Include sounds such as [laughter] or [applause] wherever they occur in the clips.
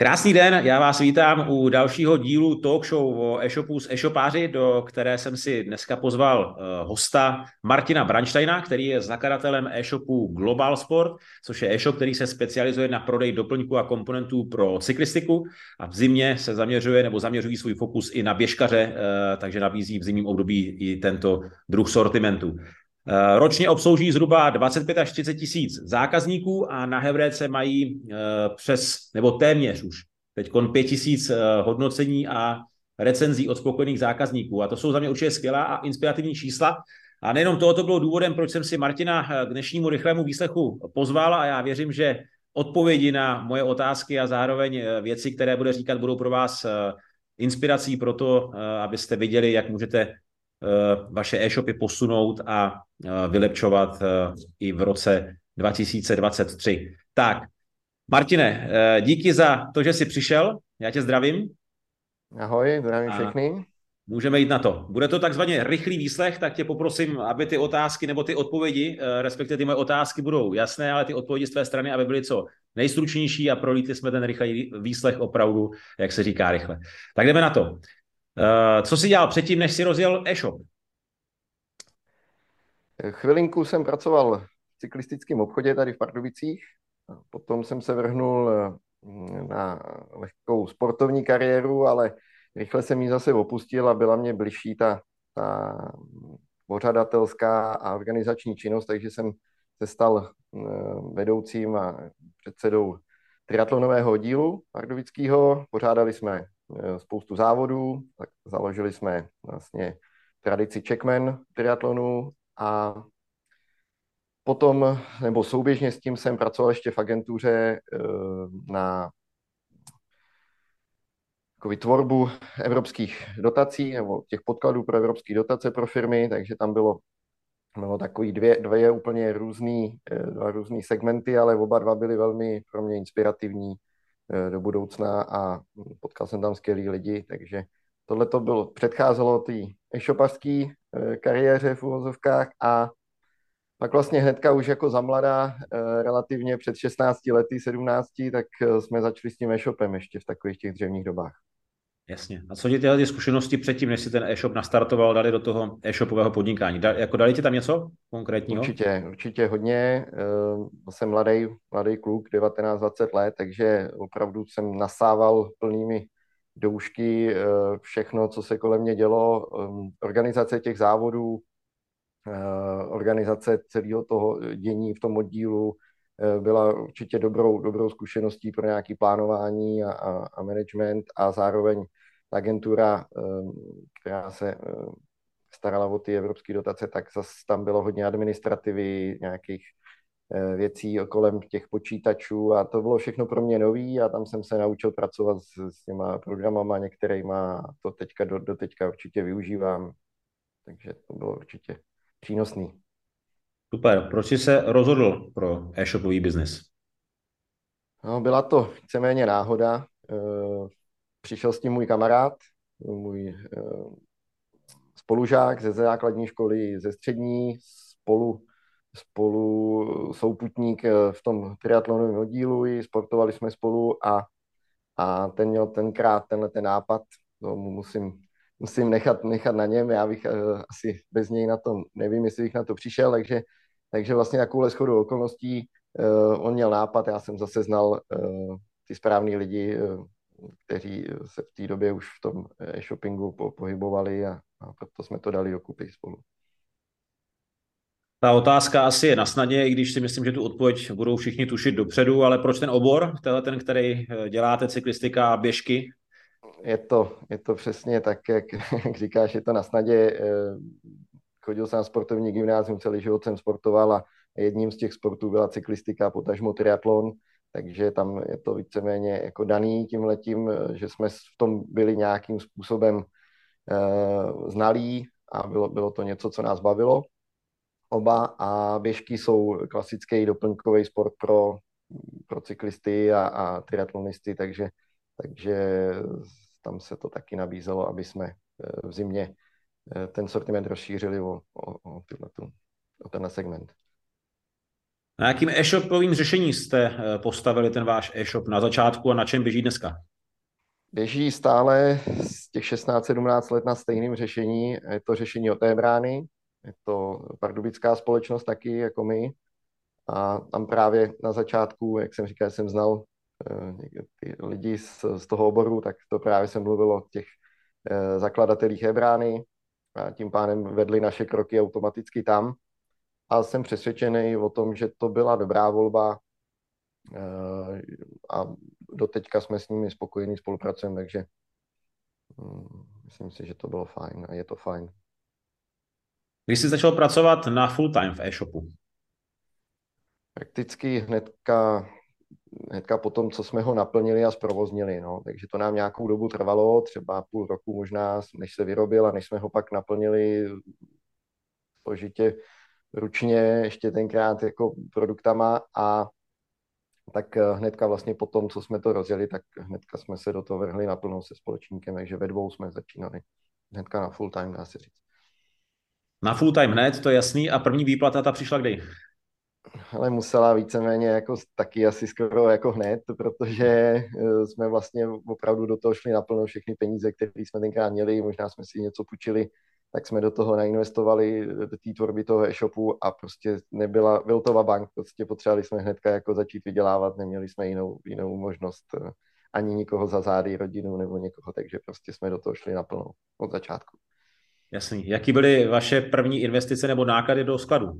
Krásný den, já vás vítám u dalšího dílu talk show o e-shopu s e-shopáři, do které jsem si dneska pozval eh, hosta Martina Bransteina, který je zakladatelem e-shopu Global Sport, což je e-shop, který se specializuje na prodej doplňků a komponentů pro cyklistiku a v zimě se zaměřuje nebo zaměřují svůj fokus i na běžkaře, eh, takže nabízí v zimním období i tento druh sortimentu. Eh, ročně obslouží zhruba 25 až 30 tisíc zákazníků a na Hevréce mají eh, přes, nebo téměř už, teď 5 tisíc eh, hodnocení a recenzí od spokojených zákazníků. A to jsou za mě určitě skvělá a inspirativní čísla. A nejenom tohoto bylo důvodem, proč jsem si Martina k dnešnímu rychlému výslechu pozval a já věřím, že odpovědi na moje otázky a zároveň věci, které bude říkat, budou pro vás inspirací pro to, abyste viděli, jak můžete vaše e-shopy posunout a Eh, vylepčovat eh, i v roce 2023. Tak, Martine, eh, díky za to, že jsi přišel. Já tě zdravím. Ahoj, zdravím všechny. Můžeme jít na to. Bude to takzvaně rychlý výslech, tak tě poprosím, aby ty otázky nebo ty odpovědi, respektive ty moje otázky budou jasné, ale ty odpovědi z tvé strany, aby byly co nejstručnější a prolítli jsme ten rychlý výslech opravdu, jak se říká rychle. Tak jdeme na to. Co jsi dělal předtím, než jsi rozjel e-shop? Chvilinku jsem pracoval v cyklistickém obchodě tady v Pardubicích, potom jsem se vrhnul eh, na lehkou sportovní kariéru, ale rychle jsem ji zase opustil a byla mě bližší ta, ta pořadatelská a organizační činnost, takže jsem se stal eh, vedoucím a předsedou triatlonového oddílu pardubického. Pořádali jsme eh, spoustu závodů, tak založili jsme vlastně tradici Checkman triatlonu a potom, nebo souběžně s tím jsem pracoval ještě v agentuře eh, na tvorbu evropských dotací nebo těch podkladů pro evropské dotace pro firmy, takže tam bylo, bylo takový dvě, dvě úplně různý, eh, dva různý segmenty, ale oba dva byly velmi pro mě inspirativní. eh, do budoucna a potkal jsem tam skvělý lidi, takže tohle to bylo, předcházelo té e-shopařské eh, kariéře v uvozovkách a pak vlastně hnedka už jako za mladá, eh, relativně před 16 lety, 17, tak eh, jsme začali s tím e-shopem ještě v takových těch dřevních dobách. Jasně. A co ti tyhle zkušenosti předtím, než si ten e-shop nastartoval, dali do toho e-shopového podnikání? Da, jako dali ti tam něco konkrétního? Určitě, určitě hodně. Uh, jsem mladý, mladý kluk, 19-20 let, takže opravdu jsem nasával plnými doušky, eh, všechno, co se kolem mě dělo, ehm, organizace těch závodů, eh, organizace celého toho dění v tom oddílu eh, byla určitě dobrou, dobrou zkušeností pro nějaké plánování a, a, a management a zároveň agentura, ehm, která se starala o ty evropské dotace, tak zase tam bylo hodně administrativy, nějakých Eh, věcí kolem těch počítačů a to bylo všechno pro mě nový a tam jsem se naučil pracovat s, s těma programama některýma a to teďka do, do teďka určitě využívám, takže to bylo určitě přínosný. Super. Proč jsi se rozhodl pro e-shopový biznis? No, byla to víceméně náhoda. Eh, přišel s tím můj kamarád, můj eh, spolužák ze základní školy, ze střední, spolu spolu souputník eh, v tom triatlonovém oddílu, sportovali jsme spolu a, a ten měl tenkrát tenhle ten nápad, to mu musím, musím nechat, nechat na něm, já bych uh, asi bez něj na to, nevím, jestli bych na to přišel, takže, takže vlastně takovouhle schodu okolností on měl nápad, já jsem zase znal ty správní lidi, kteří se v té době už v tom e-shoppingu po, pohybovali a, a proto jsme to dali dokupy spolu. Ta otázka asi je na snadě, i když si myslím, že tu odpověď budou všichni tušit dopředu, ale proč ten obor, tenhle ten, který eh, děláte, cyklistika a běžky? Je to, je to přesně tak, jak, [laughs] jak říkáš, je to na snadě. Eh, chodil jsem na sportovní gymnázium, celý život jsem sportoval a jedním z těch sportů byla cyklistika, potažmo triatlon, takže tam je to víceméně jako daný tím letím, eh, že jsme v tom byli nějakým způsobem znalí a bylo, bylo to něco, co nás bavilo oba a běžky jsou klasický doplňkový sport pro, pro cyklisty a, a triatlonisty, takže, takže tam se to taky nabízelo, aby jsme eh, v zimě ten sortiment rozšířili o, o, o, tyhle, o tenhle segment. Na jakým e-shopovým řešení jste postavili ten váš e-shop na začátku a na čem běží dneska? Běží stále z těch 16-17 let na stejným řešení. Je to řešení od té brány, je to pardubická společnost taky, jako my. A tam právě na začátku, jak jsem říkal, jsem znal eh, ty lidi z, z toho oboru, tak to právě jsem mluvil o těch eh, zakladatelích Hebrány a tím pádem vedli naše kroky automaticky tam. A jsem přesvědčený o tom, že to byla dobrá volba eh, a doteďka jsme s nimi spokojení, spolupracujeme, takže hm, myslím si, že to bylo fajn a je to fajn. Když jsi začal pracovat na full time v e-shopu? Prakticky hnedka, hnedka po tom, co jsme ho naplnili a zprovoznili. No. Takže to nám nějakou dobu trvalo, třeba půl roku možná, než se vyrobil a než jsme ho pak naplnili složitě ručně, ještě tenkrát jako produktama a tak hnedka vlastně po tom, co jsme to rozjeli, tak hnedka jsme se do toho vrhli naplno se společníkem, takže ve dvou jsme začínali. Hnedka na full time, dá se říct. Na full time hned, to je jasný. A první výplata ta přišla kdy? Ale musela víceméně jako taky asi skoro jako hned, protože eh, jsme vlastně opravdu do toho šli naplno všechny peníze, které jsme tenkrát měli, možná jsme si něco půjčili, tak jsme do toho nainvestovali do té tvorby toho e-shopu a prostě nebyla, byl to bank, prostě potřebovali jsme hnedka jako začít vydělávat, neměli jsme jinou, jinou možnost eh, ani nikoho za zády, rodinu nebo někoho, takže prostě jsme do toho šli naplno od začátku. Jasný. Jaký byly vaše první investice nebo náklady do skladu?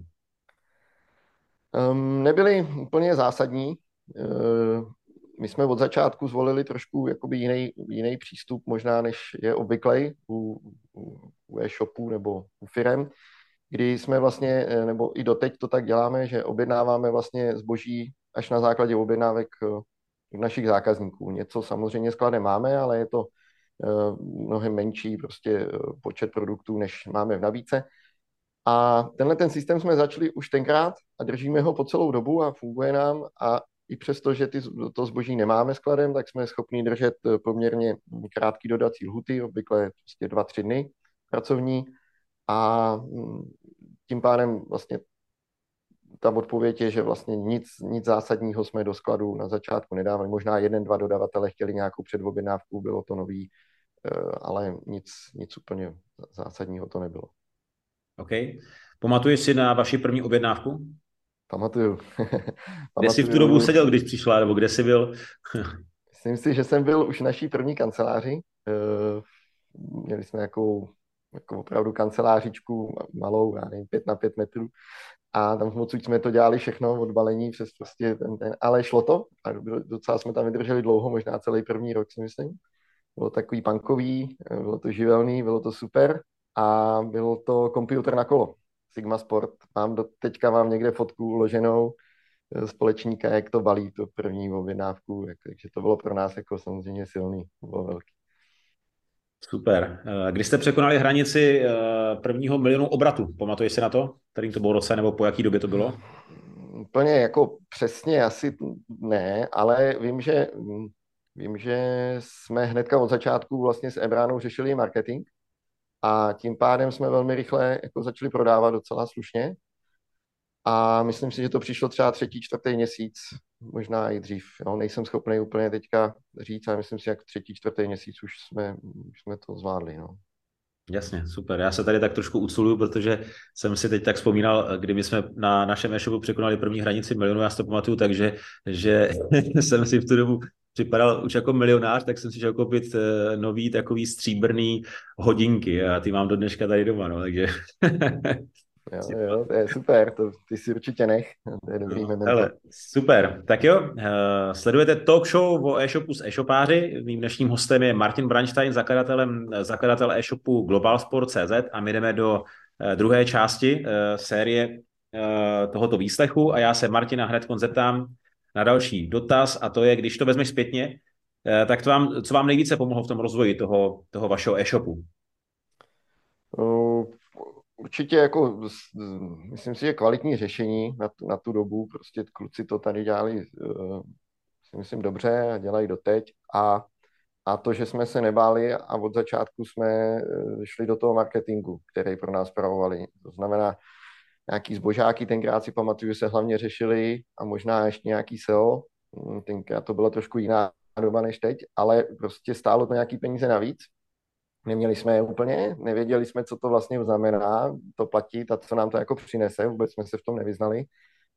Um, nebyly úplně zásadní. Uh, my jsme od začátku zvolili trošku jakoby jiný, jiný přístup možná, než je obvyklý u, u, u e-shopů nebo u firem, kdy jsme vlastně, eh, nebo i doteď to tak děláme, že objednáváme vlastně zboží až na základě objednávek eh, našich zákazníků. Něco samozřejmě skladem máme, ale je to Eh, mnohem menší prostě počet produktů, než máme v nabídce. A tenhle ten systém jsme začali už tenkrát a držíme ho po celou dobu a funguje nám a i přesto, že ty, to zboží nemáme skladem, tak jsme schopni držet eh, poměrně krátký dodací lhuty, obvykle prostě dva, tři dny pracovní a mm, tím pádem vlastně ta odpověď je, že vlastně nic, nic zásadního jsme do skladu na začátku nedávali. Možná jeden, dva dodavatele chtěli nějakou předobjednávku, bylo to nový, eh, ale nic, nic úplně zásadního to nebylo. OK. Pamatuješ si na vaši první objednávku? [laughs] Pamatuju. kde jsi v tu dobu seděl, když přišla, nebo kde jsi byl? [laughs] Myslím si, že jsem byl už v naší první kanceláři. Eh, měli jsme nějakou jako opravdu kancelářičku malou, já nevím, pět na pět metrů a tam odsud jsme to dělali všechno, od balení přes prostě ten, ten, ale šlo to a docela jsme tam vydrželi dlouho, možná celý první rok si myslím. Bylo takový punkový, bylo to živelný, bylo to super a bylo to komputer na kolo, Sigma Sport. Mám do teďka mám někde fotku uloženou eh, společníka, jak to balí, to první objednávku, takže to bylo pro nás jako samozřejmě silný, bylo velký. Super. Eh, kdy jste překonali hranici eh, prvního milionu obratu? Pamatuješ si na to? Kterým to bylo roce nebo po jaký době to bylo? Úplně jako přesně asi ne, ale vím, že vím, že jsme hnedka od začátku vlastně s Ebránou řešili marketing a tím pádem jsme velmi rychle jako začali prodávat docela slušně a myslím si, že to přišlo třeba třetí, čtvrtý měsíc, možná i dřív. Jo. Nejsem schopný úplně teďka říct, ale myslím si, jak třetí, čtvrtý měsíc už jsme, už jsme to zvládli. No. Jasně, super. Já se tady tak trošku uculuju, protože jsem si teď tak vzpomínal, kdyby jsme na našem e-shopu překonali první hranici milionu, já si to pamatuju, takže že [laughs] jsem si v tu dobu připadal už jako milionář, tak jsem si šel koupit eh, nový takový stříbrný hodinky a ty mám do dneška tady doma, no, takže [laughs] Jo, jo, to je super, to ty si určitě nech, to je dobrý no, hele, super, tak jo, uh, sledujete talk show o e-shopu s e-shopáři, mým dnešním hostem je Martin Branstein, zakladatelem, zakladatel e-shopu globalsport.cz a my jdeme do uh, druhé části uh, série uh, tohoto výslechu a já se Martina hned zeptám na další dotaz a to je, když to vezmeš zpětně, uh, tak to vám, co vám nejvíce pomohlo v tom rozvoji toho, toho vašeho e-shopu? Uh určitě jako, myslím si, že kvalitní řešení na tu, na tu dobu, prostě kluci to tady dělali, uh, si myslím, dobře a dělají doteď a, a to, že jsme se nebáli a od začátku jsme šli do toho marketingu, který pro nás pravovali. To znamená, nějaký zbožáky, tenkrát si pamatuju, se hlavně řešili a možná ještě nějaký SEO, hm, tenkrát to byla trošku jiná doba než teď, ale prostě stálo to nějaký peníze navíc. Neměli jsme je úplně, nevěděli jsme, co to vlastně znamená, to platit a co nám to jako přinese, vůbec jsme se v tom nevyznali,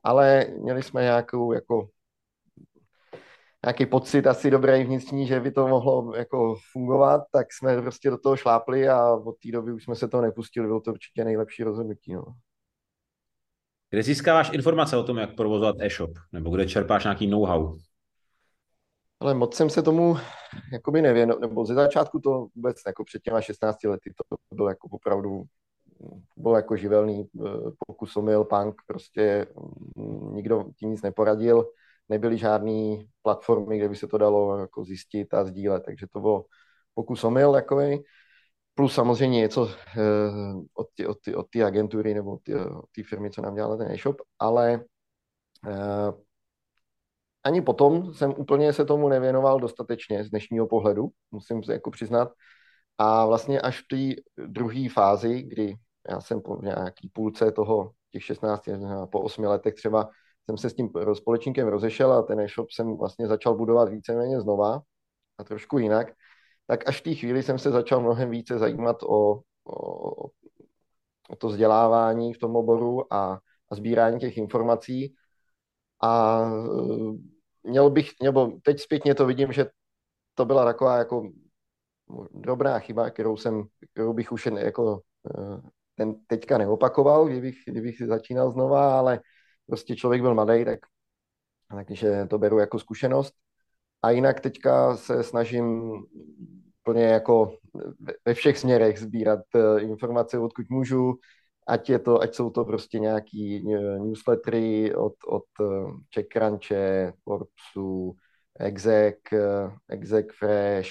ale měli jsme nějakou jako nějaký pocit asi dobrý vnitřní, že by to mohlo jako fungovat, tak jsme prostě do toho šlápli a od té doby už jsme se toho nepustili, bylo to určitě nejlepší rozhodnutí. No. Kde získáváš informace o tom, jak provozovat e-shop? Nebo kde čerpáš nějaký know-how? Ale moc jsem se tomu jakoby nevěnoval, nebo ze začátku to vůbec jako před těma 16 lety to bylo jako opravdu byl jako živelný eh, pokus omyl, punk, prostě mm, nikdo tím nic neporadil, nebyly žádné platformy, kde by se to dalo jako zjistit a sdílet, takže to bylo pokus omyl takový. Plus samozřejmě něco eh, od té od ty, od agentury nebo od té firmy, co nám dělala ten e-shop, ale eh, ani potom jsem úplně se tomu nevěnoval dostatečně z dnešního pohledu, musím se jako přiznat. A vlastně až v té druhé fázi, kdy já jsem po nějaký půlce toho, těch 16, po 8 letech třeba, jsem se s tím společníkem rozešel a ten e-shop jsem vlastně začal budovat víceméně znova a trošku jinak, tak až v té chvíli jsem se začal mnohem více zajímat o, o, o to vzdělávání v tom oboru a, a sbírání těch informací. A e, měl bych, nebo teď zpětně to vidím, že to byla taková jako dobrá chyba, kterou jsem, kterou bych už jako e, ten teďka neopakoval, kdybych, kdybych si začínal znova, ale prostě člověk byl mladý, tak takže to beru jako zkušenost. A jinak teďka se snažím plně jako ve všech směrech sbírat eh, informace, odkud můžu, ať, je to, ať jsou to prostě nějaký eh, newslettery od, od CheckCrunche, eh, Forbesu, Exec, Exec Fresh,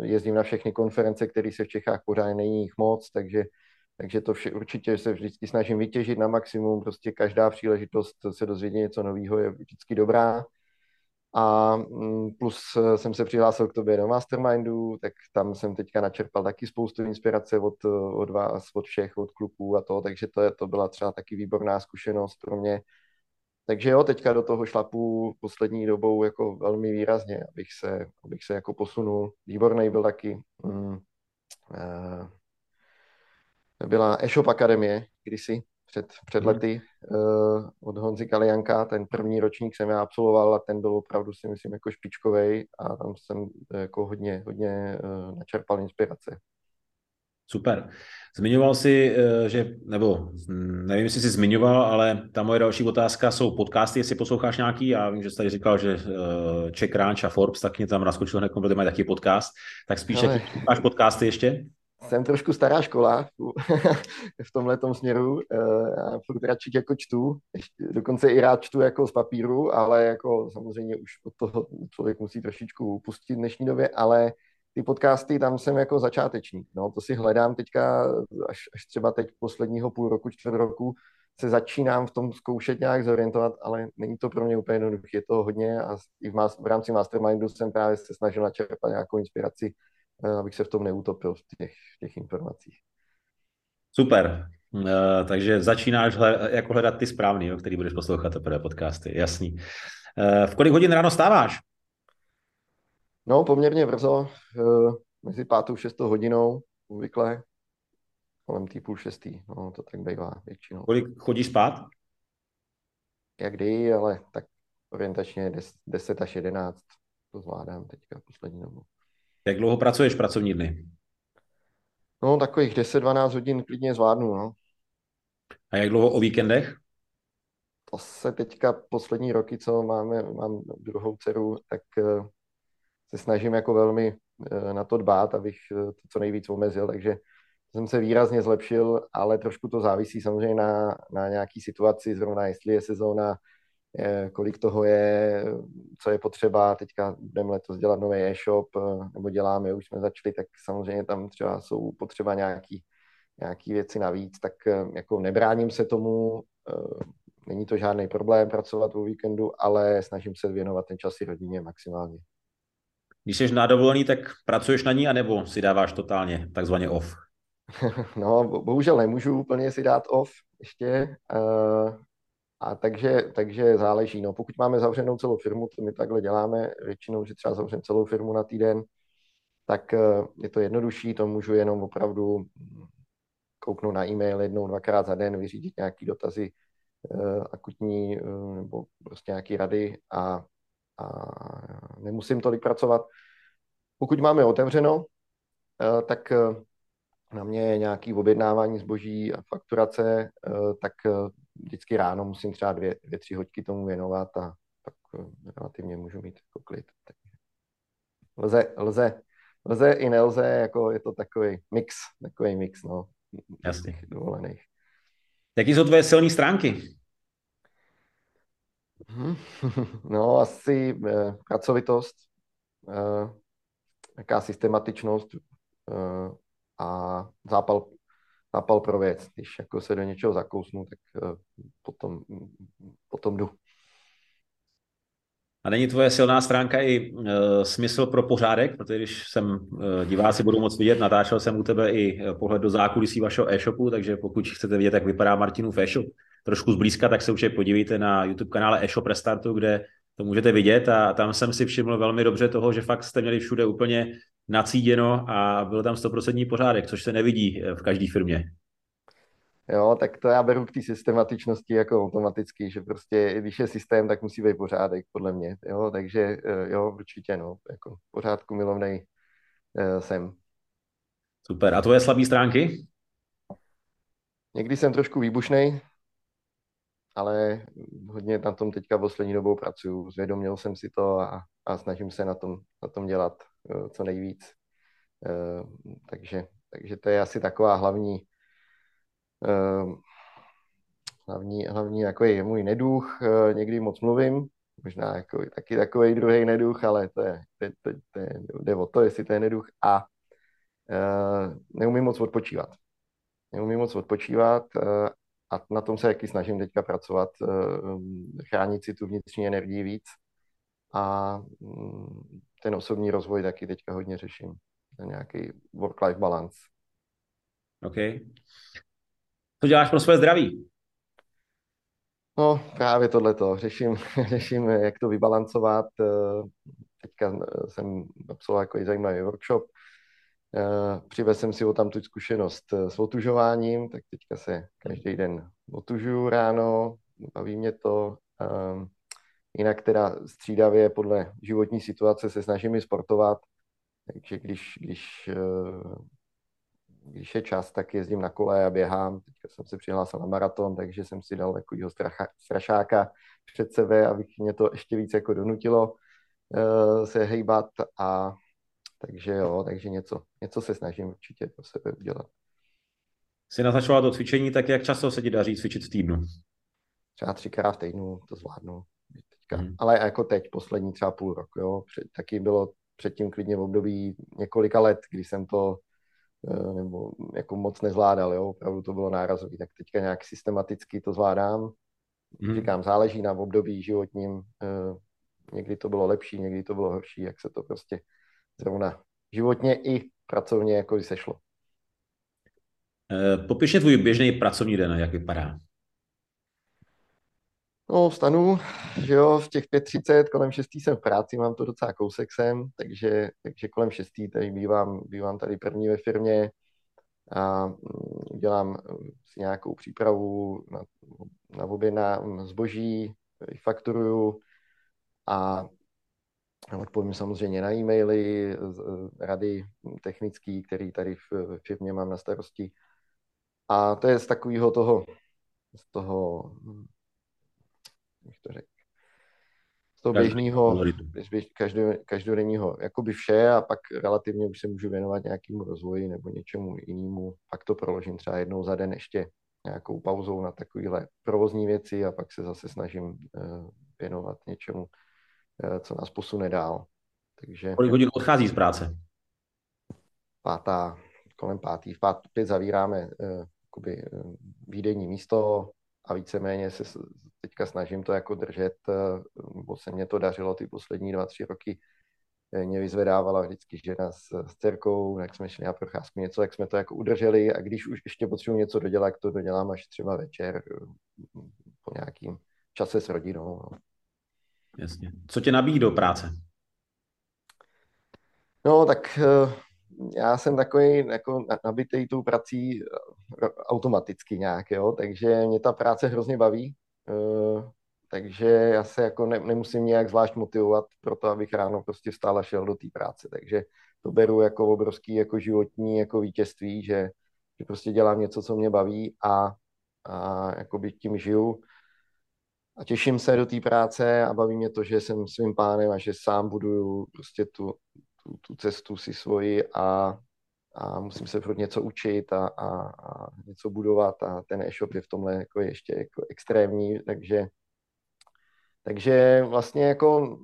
jezdím na všechny konference, které se v Čechách pořád není jich moc, takže takže to vše, určitě se vždycky snažím vytěžit na maximum, prostě každá příležitost se dozvědět něco nového je vždycky dobrá. A mm, plus eh, jsem se přihlásil k tobě do Mastermindu, tak tam jsem teďka načerpal taky spoustu inspirace od, eh, od vás, od všech, od kluků a to, takže to, je, to byla třeba taky výborná zkušenost pro mě. Takže jo, teďka do toho šlapu poslední dobou jako velmi výrazně, abych se, abych se jako posunul. Výborný byl taky. Mm, uh, byla e-shop akademie kdysi před, před lety uh, od Honzy Kalianka. Ten první ročník jsem já absolvoval a ten byl opravdu si myslím jako špičkový a tam jsem jako hodně, hodně uh, načerpal inspirace. Super. Zmiňoval jsi, eh, že, nebo nevím, jestli jsi zmiňoval, ale ta moje další otázka jsou podcasty, jestli posloucháš nějaký. Já vím, že jsi tady říkal, že Czech Ranch a Forbes, tak mě tam naskočil hned, protože mají taky podcast. Tak spíš, ale... máš podcasty ještě? Jsem trošku stará škola v [laughs] tomhle směru. Eh, já furt radši jako čtu, dokonce i rád čtu jako z papíru, ale jako samozřejmě už od toho člověk musí trošičku upustit v dnešní době, ale ty podcasty, tam jsem jako začátečník. No, to si hledám teďka, až, až třeba teď posledního půl roku, čtvrt roku, se začínám v tom zkoušet nějak zorientovat, ale není to pro mě úplně jednoduché. Je to hodně a i v, v rámci Mastermindu jsem právě se snažil načerpat nějakou inspiraci abych se v tom neutopil v těch, v těch informacích. Super. Uh, takže začínáš jako hledat ty správný, jo, který budeš poslouchat teprve podcasty, jasný. Uh, v kolik hodin ráno stáváš? No, poměrně brzo, uh, mezi pátou a šestou hodinou, obvykle kolem tý půl šestý, no to tak bývá většinou. Kolik chodíš spát? Jak kdy, ale tak orientačně 10 až 11 to zvládám teďka poslední dobu. Jak dlouho pracuješ pracovní dny? No, takových 10-12 hodin klidně zvládnu, no. A jak dlouho o víkendech? To se teďka poslední roky, co máme, mám druhou dceru, tak uh, se snažím jako velmi uh, na to dbát, abych uh, to co nejvíc omezil, takže jsem se výrazně zlepšil, ale trošku to závisí samozřejmě na, na nějaký situaci, zrovna jestli je sezóna kolik toho je, co je potřeba. Teďka budeme letos dělat nový e-shop, eh, nebo děláme, už jsme začali, tak samozřejmě tam třeba jsou potřeba nějaký, nějaký věci navíc, tak eh, jako nebráním se tomu, eh, není to žádný problém pracovat o víkendu, ale snažím se věnovat ten čas i rodině maximálně. Když jsi na dovolený, tak pracuješ na ní, anebo si dáváš totálně takzvaně off? [laughs] No, bohužel nemůžu úplně si dát off. ještě. A takže, takže záleží. No, pokud máme zavřenou celou firmu, to my takhle děláme většinou, že třeba zavřeme celou firmu na týden, tak je to jednodušší, to můžu jenom opravdu kouknout na e-mail jednou, dvakrát za den, vyřídit nějaké dotazy akutní nebo prostě nějaké rady a, a nemusím tolik pracovat. Pokud máme otevřeno, tak na mě je nějaké objednávání zboží a fakturace, eh, tak eh, vždycky ráno musím třeba dvě, dvě tři hoďky tomu věnovat a pak eh, relativně můžu mít jako klid. Lze, lze, lze i nelze, jako je to takový mix, takový mix, no, Jasně. dovolených. Jaký jsou tvoje silné stránky? [laughs] No, asi eh, pracovitost, eh, jaká systematičnost, eh, a zápal, zápal pro věc. Když jako se do něčeho zakousnu, tak uh, potom, potom jdu. A není tvoje silná stránka i uh, smysl pro pořádek, protože když jsem, uh, diváci budou moc vidět, natáčel jsem u tebe i pohled do zákulisí vašeho e-shopu, takže pokud chcete vidět, jak vypadá Martinův e-shop trošku zblízka, tak se určitě podívejte na YouTube kanále e-shop Restartu, kde to můžete vidět a tam jsem si všiml velmi dobře toho, že fakt jste měli všude úplně nacíděno a byl tam 100% pořádek, což se nevidí eh, v každé firmě. Jo, tak to já beru k té systematičnosti jako automaticky, že prostě když je systém, tak musí být pořádek, podle mě. Jo, takže eh, jo, určitě, no, jako pořádku milovnej eh, jsem. Super. A tvoje slabé stránky? Někdy jsem trošku výbušný, ale hodně na tom teďka poslední dobou pracuju. Zvědomil jsem si to a, a snažím se na tom, na tom dělat uh, co nejvíc. Uh, takže, takže to je asi taková hlavní uh, hlavní, hlavní jako je můj neduch. Někdy moc mluvím, možná jako taky takový druhý neduch, ale to je, to, to, to je, jde o to, jestli to je neduch. A neumím moc odpočívat. Neumím moc odpočívat a na tom se taky snažím teďka pracovat, eh, chránit si tu vnitřní energii víc a mm, ten osobní rozvoj taky teďka hodně řeším. Ten nějaký work-life balance. OK. Co děláš pro své zdraví? No, právě tohleto. Řeším, [laughs] řeším, jak to vybalancovat. Eh, teďka jsem napsal jako zajímavý workshop, Eh, přivez jsem si o tam tu zkušenost eh, s otužováním, tak teďka se každý den otužuju ráno, baví mě to. Ehm, jinak teda střídavě podle životní situace se snažím i sportovat, takže když, když, eh, když je čas, tak jezdím na kole a běhám. Teďka jsem se přihlásil na maraton, takže jsem si dal stracha, strašáka před sebe, abych mě to ještě víc jako donutilo se hejbat a takže jo, takže něco, něco se snažím určitě pro sebe udělat. Jsi naznačoval to cvičení, tak jak často se ti daří cvičit v týdnu? Třeba třikrát v týdnu to zvládnu. Teďka. Hmm. Ale jako teď, poslední třeba půl rok. Jo. Před, taky bylo předtím klidně v období několika let, kdy jsem to eh, nebo jako moc nezvládal, jo. opravdu to bylo nárazový, tak teďka nějak systematicky to zvládám. Hmm. Říkám, záleží na období životním, eh, někdy to bylo lepší, někdy to bylo horší, jak se to prostě zrovna životně i pracovně jako sešlo. E, popiš tvůj běžný pracovní den, jak vypadá. No, vstanu, že jo, v těch 5.30, kolem 6. jsem v práci, mám to docela kousek sem, takže, takže kolem 6. tady bývám, bývám tady první ve firmě a mm, dělám si nějakou přípravu na, na objedná zboží, fakturuju a Odpovím samozřejmě na e-maily, rady technické, které tady v firmě mám na starosti. A to je z takového toho, z toho, jak to řekl, z toho běžného, každodenního, jakoby vše a pak relativně už se můžu věnovat nějakému rozvoji nebo něčemu jinému. Pak to proložím třeba jednou za den ještě nějakou pauzou na takovéhle provozní věci a pak se zase snažím eh, věnovat něčemu, co nás posune dál. Takže... Kolik hodin odchází z práce? Pátá, kolem pátý. V pát, pět zavíráme uh, jakoby, uh, výdejní místo a víceméně se teďka snažím to jako držet, nebo se mě to dařilo ty poslední dva, tři roky mě vyzvedávala vždycky žena s, s dcerkou, jak jsme šli na procházku něco, jak jsme to jako udrželi a když už ještě potřebuji něco dodělat, to dodělám až třeba večer po nějakým čase s rodinou. No. Jasně. Co tě nabíjí do práce? No, tak eh, já jsem takový jako nabitý tou prací eh, automaticky nějak, jo, takže mě ta práce hrozně baví, eh, takže já se jako ne, nemusím nějak zvlášť motivovat pro to, abych ráno prostě vstal a šel do té práce, takže to beru jako obrovský jako životní jako vítězství, že, že prostě dělám něco, co mě baví a, a jakoby tím žiju a těším se do té práce a baví mě to, že jsem svým pánem a že sám buduju prostě tu, tu, tu cestu si svoji a, a musím se furt něco učit a, a, a něco budovat a ten e-shop je v tomhle jako ještě jako extrémní, takže takže vlastně jako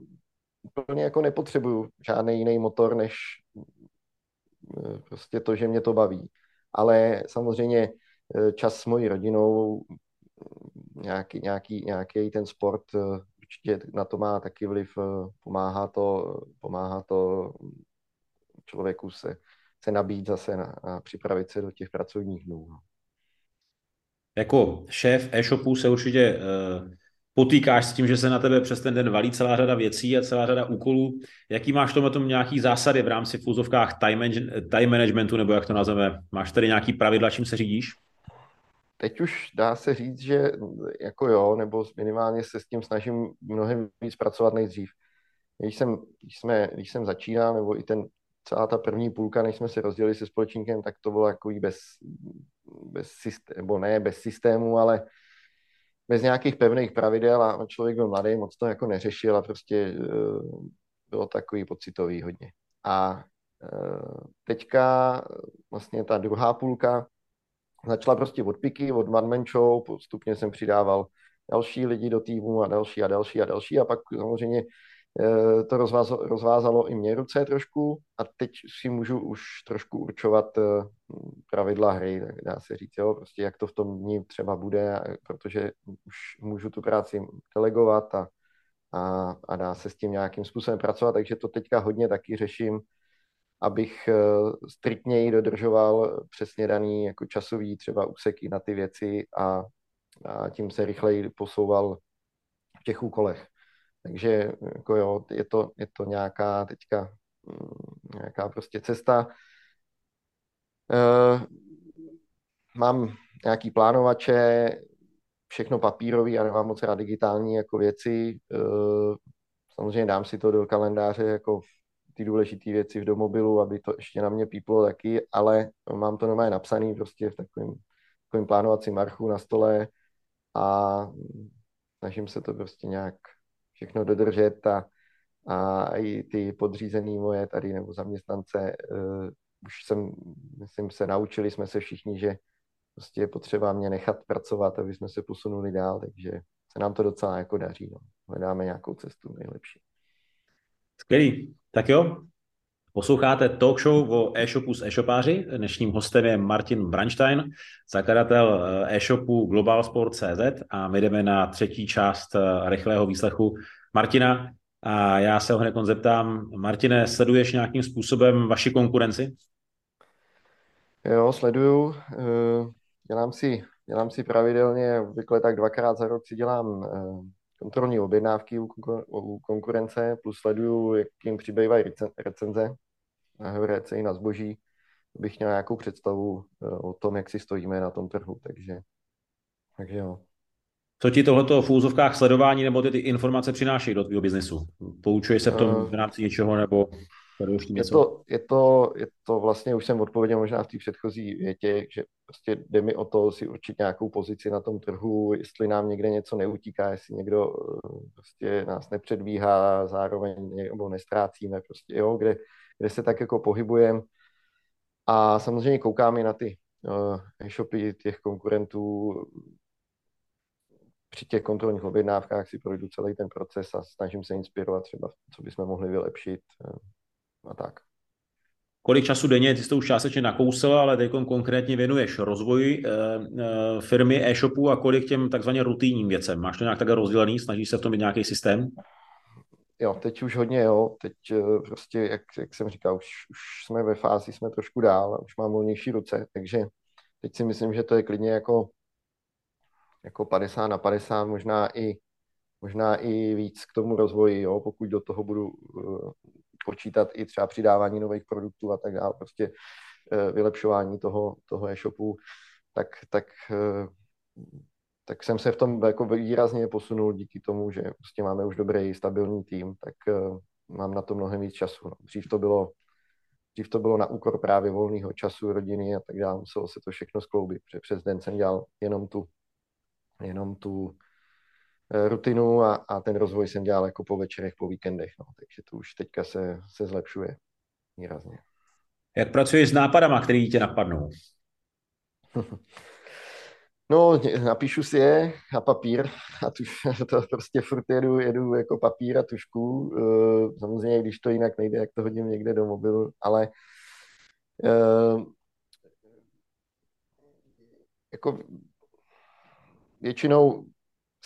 úplně jako nepotřebuju žádný jiný motor, než eh, prostě to, že mě to baví. Ale samozřejmě eh, čas s mojí rodinou, nějaký, nějaký, nějaký ten sport eh, určitě na to má taky vliv, pomáhá to, pomáhá to člověku se, se nabít zase na, a připravit se do těch pracovních dnů. No. Jako šéf e-shopu se určitě uh, potýkáš s tím, že se na tebe přes ten den valí celá řada věcí a celá řada úkolů. Jaký máš tomu tom nějaký zásady v rámci v fúzovkách time, time managementu, nebo jak to nazveme? Máš tady nějaký pravidla, čím se řídíš? Teď už dá se říct, že jako jo, nebo minimálně se s tím snažím mnohem víc pracovat nejdřív. Když jsem, když jsme, když jsem začínal, nebo i ten celá ta první půlka, než jsme se rozdělili se společníkem, tak to bylo jako bez, bez systému, nebo ne bez systému, ale bez nějakých pevných pravidel a člověk byl mladý, moc to jako neřešil a prostě uh, bylo takový pocitový hodně. A uh, teďka vlastně ta druhá půlka začala prostě od piky, od one man show, postupně jsem přidával další lidi do týmu a další a další a další a pak samozřejmě Eh, to rozvázalo, rozvázalo i mě ruce trošku a teď si můžu už trošku určovat eh, pravidla hry, tak dá se říct, jo, prostě jak to v tom dní třeba bude, protože už můžu tu práci delegovat a, a, a dá se s tím nějakým způsobem pracovat, takže to teďka hodně taky řeším, abych eh, striktněji dodržoval přesně daný jako časový třeba úseky na ty věci a, a tím se rychleji posouval v těch úkolech. Takže jako jo, je to, je to nějaká teďka mm, nějaká prostě cesta. Uh, mám nějaký plánovače, všechno papírový a nemám moc rád digitální jako věci. Uh, samozřejmě dám si to do kalendáře jako ty důležité věci v domobilu, aby to ještě na mě píplo taky, ale mám to normálně napsaný prostě v takovém, takovém plánovacím marchu na stole a snažím se to prostě nějak všechno dodržet a, a i ty podřízený moje tady nebo zaměstnance uh, už jsem, myslím, se naučili jsme se všichni, že prostě je potřeba mě nechat pracovat, aby jsme se posunuli dál, takže se nám to docela jako daří. No. Hledáme nějakou cestu nejlepší. Skvělý. Tak jo, Posloucháte talk show o e-shopu s e-shopáři. Dnešním hostem je Martin Branstein, zakladatel eh, e-shopu globalsport.cz a my jdeme na třetí část eh, rychlého výslechu Martina. A já se ho hned zeptám, Martine, sleduješ nějakým způsobem vaši konkurenci? Jo, sleduju. Eh, dělám si, dělám si pravidelně, obvykle tak dvakrát za rok si dělám kontrolní objednávky u konkurence, plus sleduju, jak jim přibývají recenze na Heurece i na zboží, bych měl nějakou představu eh, o tom, jak si stojíme na tom trhu, takže, takže jo. Co ti tohleto v úzovkách sledování nebo ty, ty informace přinášejí do tvého biznesu? Poučuje se v tom v rámci něčeho nebo je to, je, to, je to vlastně, už jsem odpověděl možná v té předchozí větě, že prostě jde mi o to si určit nějakou pozici na tom trhu, jestli nám někde něco neutíká, jestli někdo eh, prostě nás nepředbíhá, zároveň nebo nestrácíme, prostě, jo, kde, kde se tak jako pohybujeme. A samozřejmě koukáme na ty uh, e-shopy těch konkurentů, při těch kontrolních objednávkách si projdu celý ten proces a snažím se inspirovat třeba, co bychom mohli vylepšit eh, a tak. Kolik času denně, ty jsi to už částečně nakousl, ale teď konkrétně věnuješ rozvoji e, e, firmy e-shopu a kolik těm takzvaně rutinním věcem? Máš to nějak tak rozdělený? Snažíš se v tom mít nějaký systém? jo, teď už hodně, jo. Teď uh, prostě, jak, jak jsem říkal, už, už jsme ve fázi, jsme trošku dál už mám volnější ruce, takže teď si myslím, že to je klidně jako, jako 50 na 50, možná i, možná i víc k tomu rozvoji, jo, pokud do toho budu počítat i třeba přidávání nových produktů a tak dále, prostě uh, vylepšování toho, toho e-shopu, tak, tak uh, tak jsem se v tom jako výrazně posunul díky tomu, že prostě máme už dobrý, stabilní tým, tak uh, mám na to mnohem víc času. No. Dřív to bylo dřív to bylo na úkor právě volného času, rodiny a tak dále, muselo se to všechno skloubit, přes den jsem dělal jenom tu, jenom tu rutinu a, a ten rozvoj jsem dělal jako po večerech, po víkendech, no. takže to už teďka se, se zlepšuje výrazně. Jak pracuješ s nápadama, který tě napadnou? [laughs] No, napíšu si je na papír [laughs] a tuž, to prostě furt jedu, jedu jako papír a tušku. Eh, samozřejmě, když to jinak nejde, jak to hodím někde do mobilu, ale eh, jako většinou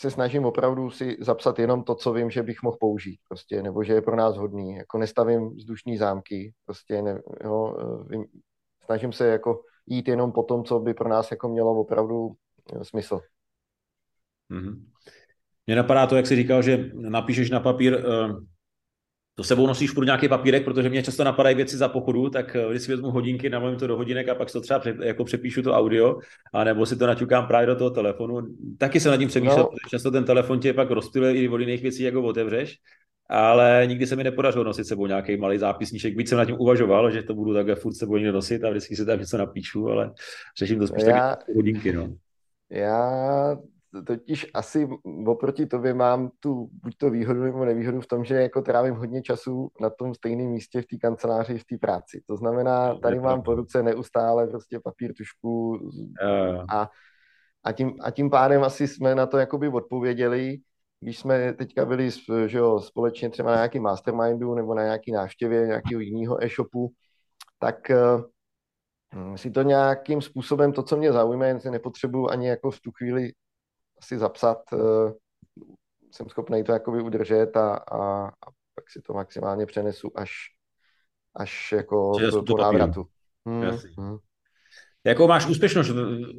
se snažím opravdu si zapsat jenom to, co vím, že bych mohl použít, prostě, nebo že je pro nás hodný. Jako nestavím vzdušní zámky, prostě, ne, jo, eh, vím, snažím se jako jít jenom po tom, co by pro nás jako mělo opravdu smysl. Mm-hmm. Mně napadá to, jak jsi říkal, že napíšeš na papír, uh, to sebou nosíš furt nějaký papírek, protože mě často napadají věci za pochodu, tak uh, když si vezmu hodinky, navolím to do hodinek a pak to třeba před, jako přepíšu to audio, a nebo si to naťukám právě do toho telefonu. Taky se nad tím přemýšlel, no. protože často ten telefon tě pak rozptyluje i od jiných věcí, jak ho otevřeš ale nikdy se mi nepodařilo nosit sebou nějaký malý zápisníček. Víc jsem na tím uvažoval, že to budu takhle furt sebou někde nosit a vždycky si tam něco napíšu, ale řeším to spíš já, taky hodinky. No. Já totiž asi oproti tobě mám tu buď to výhodu nebo nevýhodu v tom, že jako trávím hodně času na tom stejném místě v té kanceláři, v té práci. To znamená, tady mám po ruce neustále prostě papír, tušku a, a, tím, a tím pádem asi jsme na to jakoby odpověděli, když jsme teďka byli že jo, společně třeba na nějaký mastermindu nebo na nějaký návštěvě nějakého jiného e-shopu, tak Hmm, si to nějakým způsobem, to, co mě zaujme, nepotřebuju ani jako v tu chvíli si zapsat, eh, jsem schopný to jakoby udržet a, a, a pak si to maximálně přenesu až, až jako po, po návratu. Hmm, hmm. Jakou máš úspěšnost,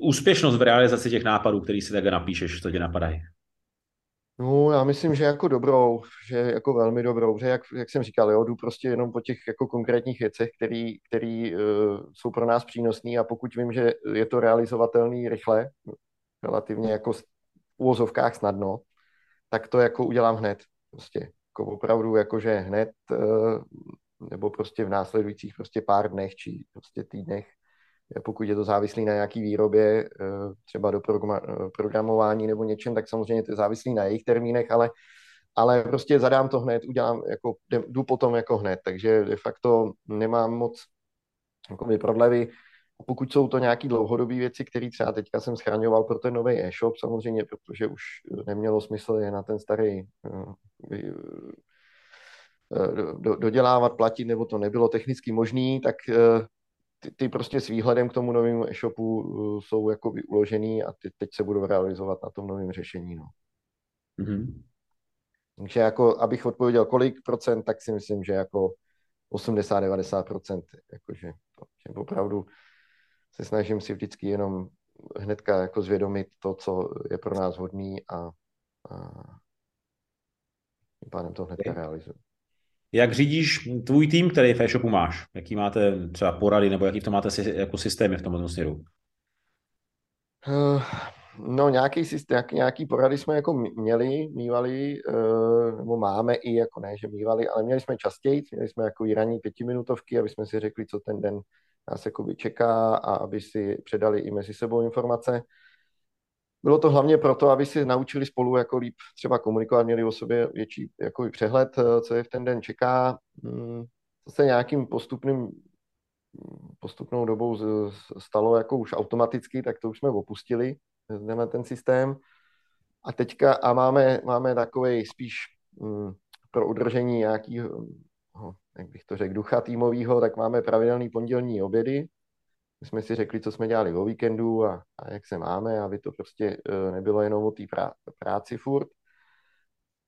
úspěšnost v realizaci těch nápadů, který si takhle napíšeš, to tě napadají? No, já myslím, že jako dobrou, že jako velmi dobrou, že jak, jak jsem říkal, jo, jdu prostě jenom po těch jako konkrétních věcech, které uh, jsou pro nás přínosné a pokud vím, že je to realizovatelný rychle, relativně jako úvozovkách snadno, tak to jako udělám hned. Prostě jako opravdu jakože hned uh, nebo prostě v následujících prostě pár dnech či prostě týdnech pokud je to závislý na nějaký výrobě, eh, třeba do programování nebo něčem, tak samozřejmě to je závislý na jejich termínech, ale, ale prostě zadám to hned, udělám, jako, jdu potom jako hned, takže de facto nemám moc jakoby, prodlevy. Pokud jsou to nějaké dlouhodobé věci, které třeba teďka jsem schraňoval pro ten nový e-shop, samozřejmě, protože už nemělo smysl je na ten starý uh, do, dodělávat, platit, nebo to nebylo technicky možné, tak ty, ty prostě s výhledem k tomu novému e-shopu jsou jako uložený a ty teď se budou realizovat na tom novém řešení. No. Mm-hmm. Takže jako, abych odpověděl kolik procent, tak si myslím, že jako 80-90 procent, jakože že opravdu se snažím si vždycky jenom hnedka jako zvědomit to, co je pro nás hodný a, a tím pádem to hnedka realizuju. Jak řídíš tvůj tým, který v e-shopu máš? Jaký máte třeba porady, nebo jaký v tom máte jako systémy v tomto směru? Uh, no nějaký, systém, nějaký porady jsme jako měli, mývali, uh, nebo máme i, jako ne, že mývali, ale měli jsme častěji, měli jsme jako i ranní pětiminutovky, aby jsme si řekli, co ten den nás jako čeká a aby si předali i mezi sebou informace. Bylo to hlavně proto, aby si naučili spolu jako líp třeba komunikovat, měli o sobě větší jako přehled, eh, co je v ten den čeká. To hmm, se nějakým postupným postupnou dobou stalo jako už automaticky, tak to už jsme opustili, tenhle ten systém. A teďka a máme, máme takový spíš mm, pro udržení nějakého, jak bych to řekl, ducha týmového, tak máme pravidelný pondělní obědy, my jsme si řekli, co jsme dělali o víkendu a, a jak se máme, aby to prostě uh, nebylo jenom o té prá- práci furt.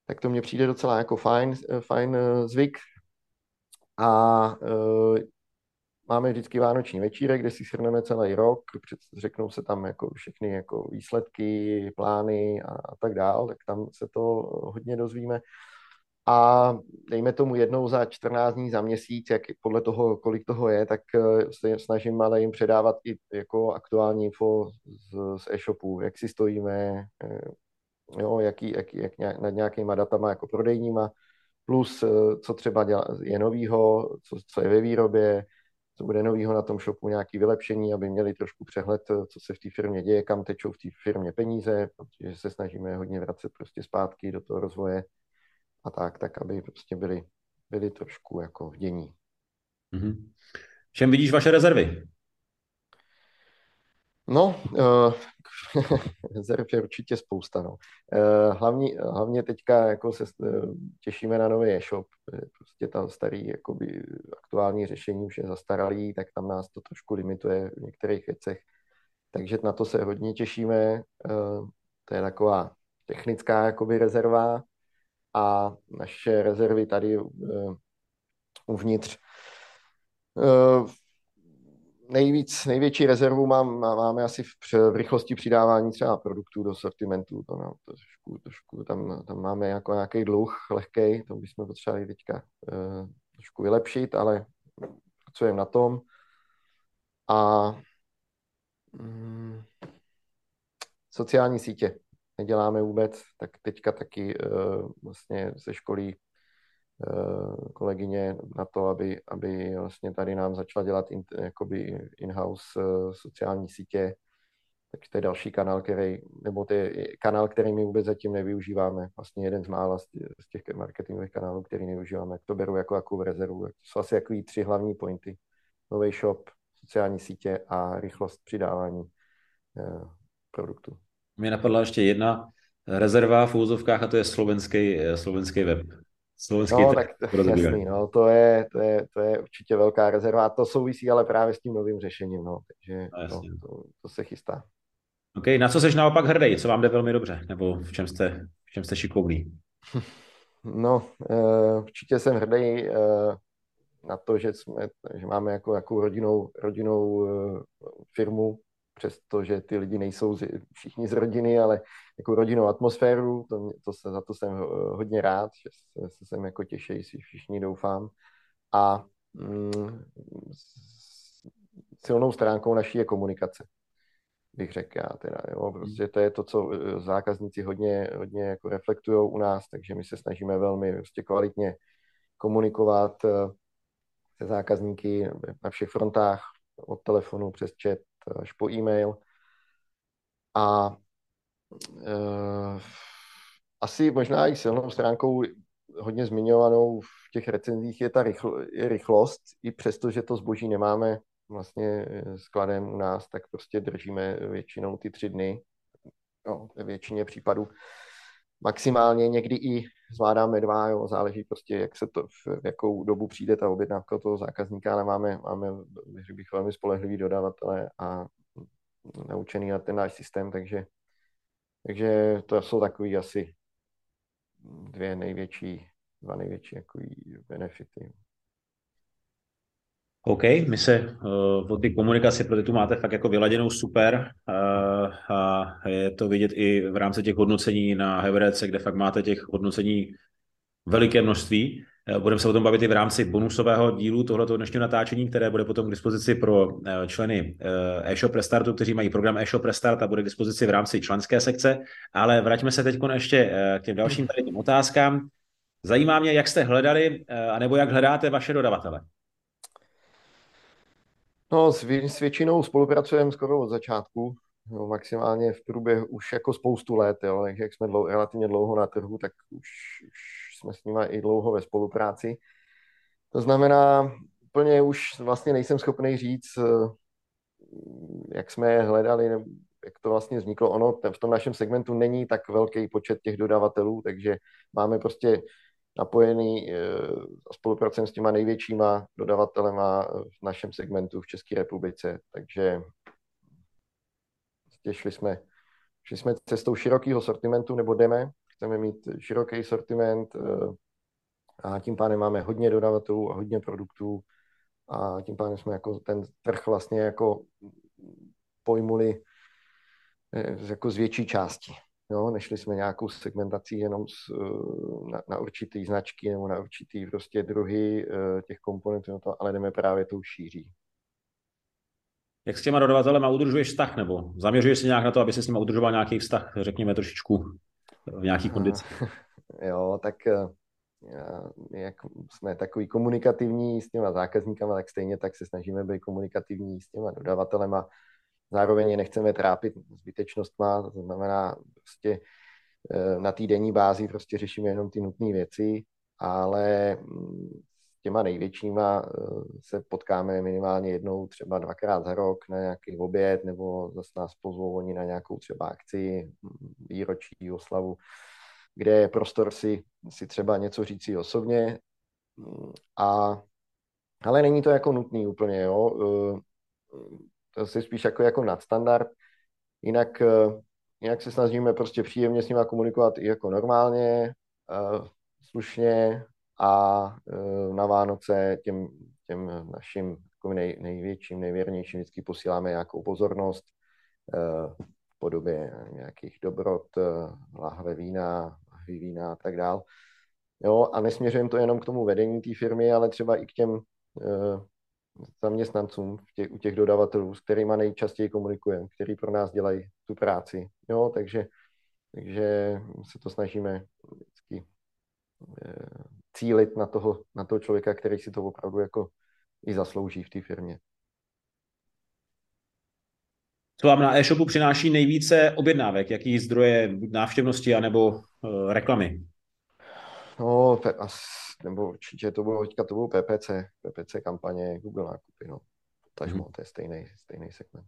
tak to mně přijde docela jako fajn, fajn zvyk. A máme vždycky vánoční večírek, kde si shrneme celý rok, řeknou se tam jako všechny jako výsledky, plány a, a tak dál, tak tam se to hodně dozvíme. A dejme tomu jednou za 14 dní, za měsíc, jak podle toho, kolik toho je, tak eh, se snažím ale jim předávat i jako aktuální info z, z e-shopu, jak si stojíme, eh, jo, jaký, jak, jak nějak, nad nějakýma datama jako prodejníma, plus eh, co třeba dělá, je novýho, co, co je ve výrobě, co bude novýho na tom shopu, nějaké vylepšení, aby měli trošku přehled, co se v té firmě děje, kam tečou v té firmě peníze, protože se snažíme hodně vracet prostě zpátky do toho rozvoje a tak, tak aby prostě byli, byli trošku jako v dění. Mm-hmm. Všem vidíš vaše rezervy? No, uh, [laughs] rezerv je určitě spousta. No. Uh, hlavní, hlavně teďka jako se uh, těšíme na nový e-shop. Prostě tam starý jakoby, aktuální řešení už je zastaralý, tak tam nás to trošku limituje v některých věcech. Takže na to se hodně těšíme. Uh, to je taková technická jakoby, rezerva a naše rezervy tady uh, uvnitř. Uh, nejvíc, největší rezervu mám, máme asi v, v rychlosti přidávání třeba produktů do sortimentu. To to trošku, trošku tam, tam máme jako nějaký dluh lehký, to bychom potřebovali teďka uh, trošku vylepšit, ale pracujeme na tom. A mm, sociální sítě neděláme vůbec, tak teďka taky uh, vlastně ze školy uh, kolegyně na to, aby, aby vlastně tady nám začala dělat in, jakoby in-house uh, sociální sítě, tak to je další kanál, který, nebo to je kanál, který my vůbec zatím nevyužíváme. Vlastně jeden z mála z těch marketingových kanálů, který nevyužíváme. To beru jako jako rezervu. To jsou asi jako tři hlavní pointy. Nový shop, sociální sítě a rychlost přidávání uh, produktu. Mě napadla ještě jedna rezerva v úzovkách a to je slovenský, eh, slovenský web. Slovenský no, tak to, jasný, no, to, je, to, je, to je určitě velká rezerva. To souvisí ale právě s tím novým řešením, no, takže no, to, to, se chystá. OK, na co jsi naopak hrdý? Co vám jde velmi dobře? Nebo v čem jste, v čem jste šikovný? [laughs] No, uh, určitě jsem hrdý uh, na to, že, jsme, že máme jako, jako rodinou, rodinou uh, firmu, přestože ty lidi nejsou z, všichni z rodiny, ale jako rodinnou atmosféru, to, to se, za to jsem hodně rád, že se, se sem jako těší si všichni, doufám. A mm, silnou stránkou naší je komunikace, bych řekl já teda, jo, prostě to je to, co e, zákazníci hodně, hodně jako reflektují u nás, takže my se snažíme velmi prostě kvalitně komunikovat e, se zákazníky na všech frontách, od telefonu přes chat, až po e-mail. A e, asi možná i silnou stránkou hodně zmiňovanou v těch recenzích je ta rychl, je rychlost. I přesto, že to zboží nemáme vlastně eh, skladem u nás, tak prostě držíme většinou ty tři dny. No, ve většině případů maximálně někdy i zvládáme dva, jo, záleží prostě, jak se to, v jakou dobu přijde ta objednávka toho zákazníka, ale máme, máme řekl bych, velmi spolehlivý dodavatele a naučený na ten náš systém, takže, takže to jsou takový asi dvě největší, dva největší jako benefity. OK, my se uh, o ty komunikaci, protože tu máte fakt jako vyladěnou super uh, a je to vidět i v rámci těch hodnocení na Heverece, kde fakt máte těch hodnocení veliké množství. Uh, budeme se o tom bavit i v rámci bonusového dílu tohoto dnešního natáčení, které bude potom k dispozici pro uh, členy uh, e-shop Restartu, kteří mají program e-shop Restart a bude k dispozici v rámci členské sekce. Ale vraťme se teď ještě k těm dalším tady těm otázkám. Zajímá mě, jak jste hledali, anebo jak hledáte vaše dodavatele. No, s, s většinou spolupracujeme skoro od začátku, no, maximálně v průběhu už jako spoustu let, jo, takže jak jsme dlouho, relativně dlouho na trhu, tak už, už jsme s nimi i dlouho ve spolupráci. To znamená, úplně už vlastně nejsem schopný říct, eh, jak jsme je hledali, jak to vlastně vzniklo. Ono v tom našem segmentu není tak velký počet těch dodavatelů, takže máme prostě napojený a eh, spolupracujeme s těma největšíma dodavatelema v našem segmentu v České republice, takže šli jsme, šli jsme cestou širokého sortimentu, nebo jdeme, chceme mít široký sortiment a tím pádem máme hodně dodavatelů a hodně produktů a tím pádem jsme jako ten trh vlastně jako pojmuli jako z větší části. Jo, nešli jsme nějakou segmentací jenom z, na, na určitý značky nebo na určitý prostě druhy těch komponentů, ale jdeme právě tou šíří. Jak s těma dodavatelema udržuješ vztah, nebo zaměřuješ se nějak na to, aby se s nimi udržoval nějaký vztah, řekněme trošičku v nějaký kondici? Jo, tak eh, jak jsme takový komunikativní s těma zákazníkama, tak stejně tak se snažíme být komunikativní s těma dodavatelema. Zároveň nechceme trápit zbytečnostma, to znamená prostě eh, na týdenní bázi prostě řešíme jenom ty nutné věci, ale mm, těma největšíma eh, se potkáme minimálně jednou, třeba dvakrát za rok na nějaký oběd, nebo zase nás pozvou oni na nějakou třeba akci, mm, výročí, oslavu, kde je prostor si, si třeba něco říct osobně. Mm, a, ale není to jako nutný úplně, jo. Eh, to je spíš jako, jako nadstandard. Jinak, eh, jinak se snažíme prostě příjemně s nimi komunikovat i jako normálně, slušně, a e, na Vánoce těm, těm našim jako nej, největším, nejvěrnějším vždycky posíláme nějakou pozornost e, v podobě nějakých dobrot, e, lahve vína, lahvy vína a tak dál. Jo, a nesměřujeme to jenom k tomu vedení té firmy, ale třeba i k těm zaměstnancům v těch, u těch dodavatelů, s kterými nejčastěji komunikujeme, který pro nás dělají tu práci. Jo, takže, takže se to snažíme vždycky cílit na toho, na toho člověka, který si to opravdu jako i zaslouží v té firmě. Co vám na e-shopu přináší nejvíce objednávek? Jaký zdroje návštěvnosti anebo uh, reklamy? No, nebo určitě to bylo, teďka to bylo PPC, PPC kampaně, Google nákupy, no. Tažmo, hmm. to je stejný, stejný segment.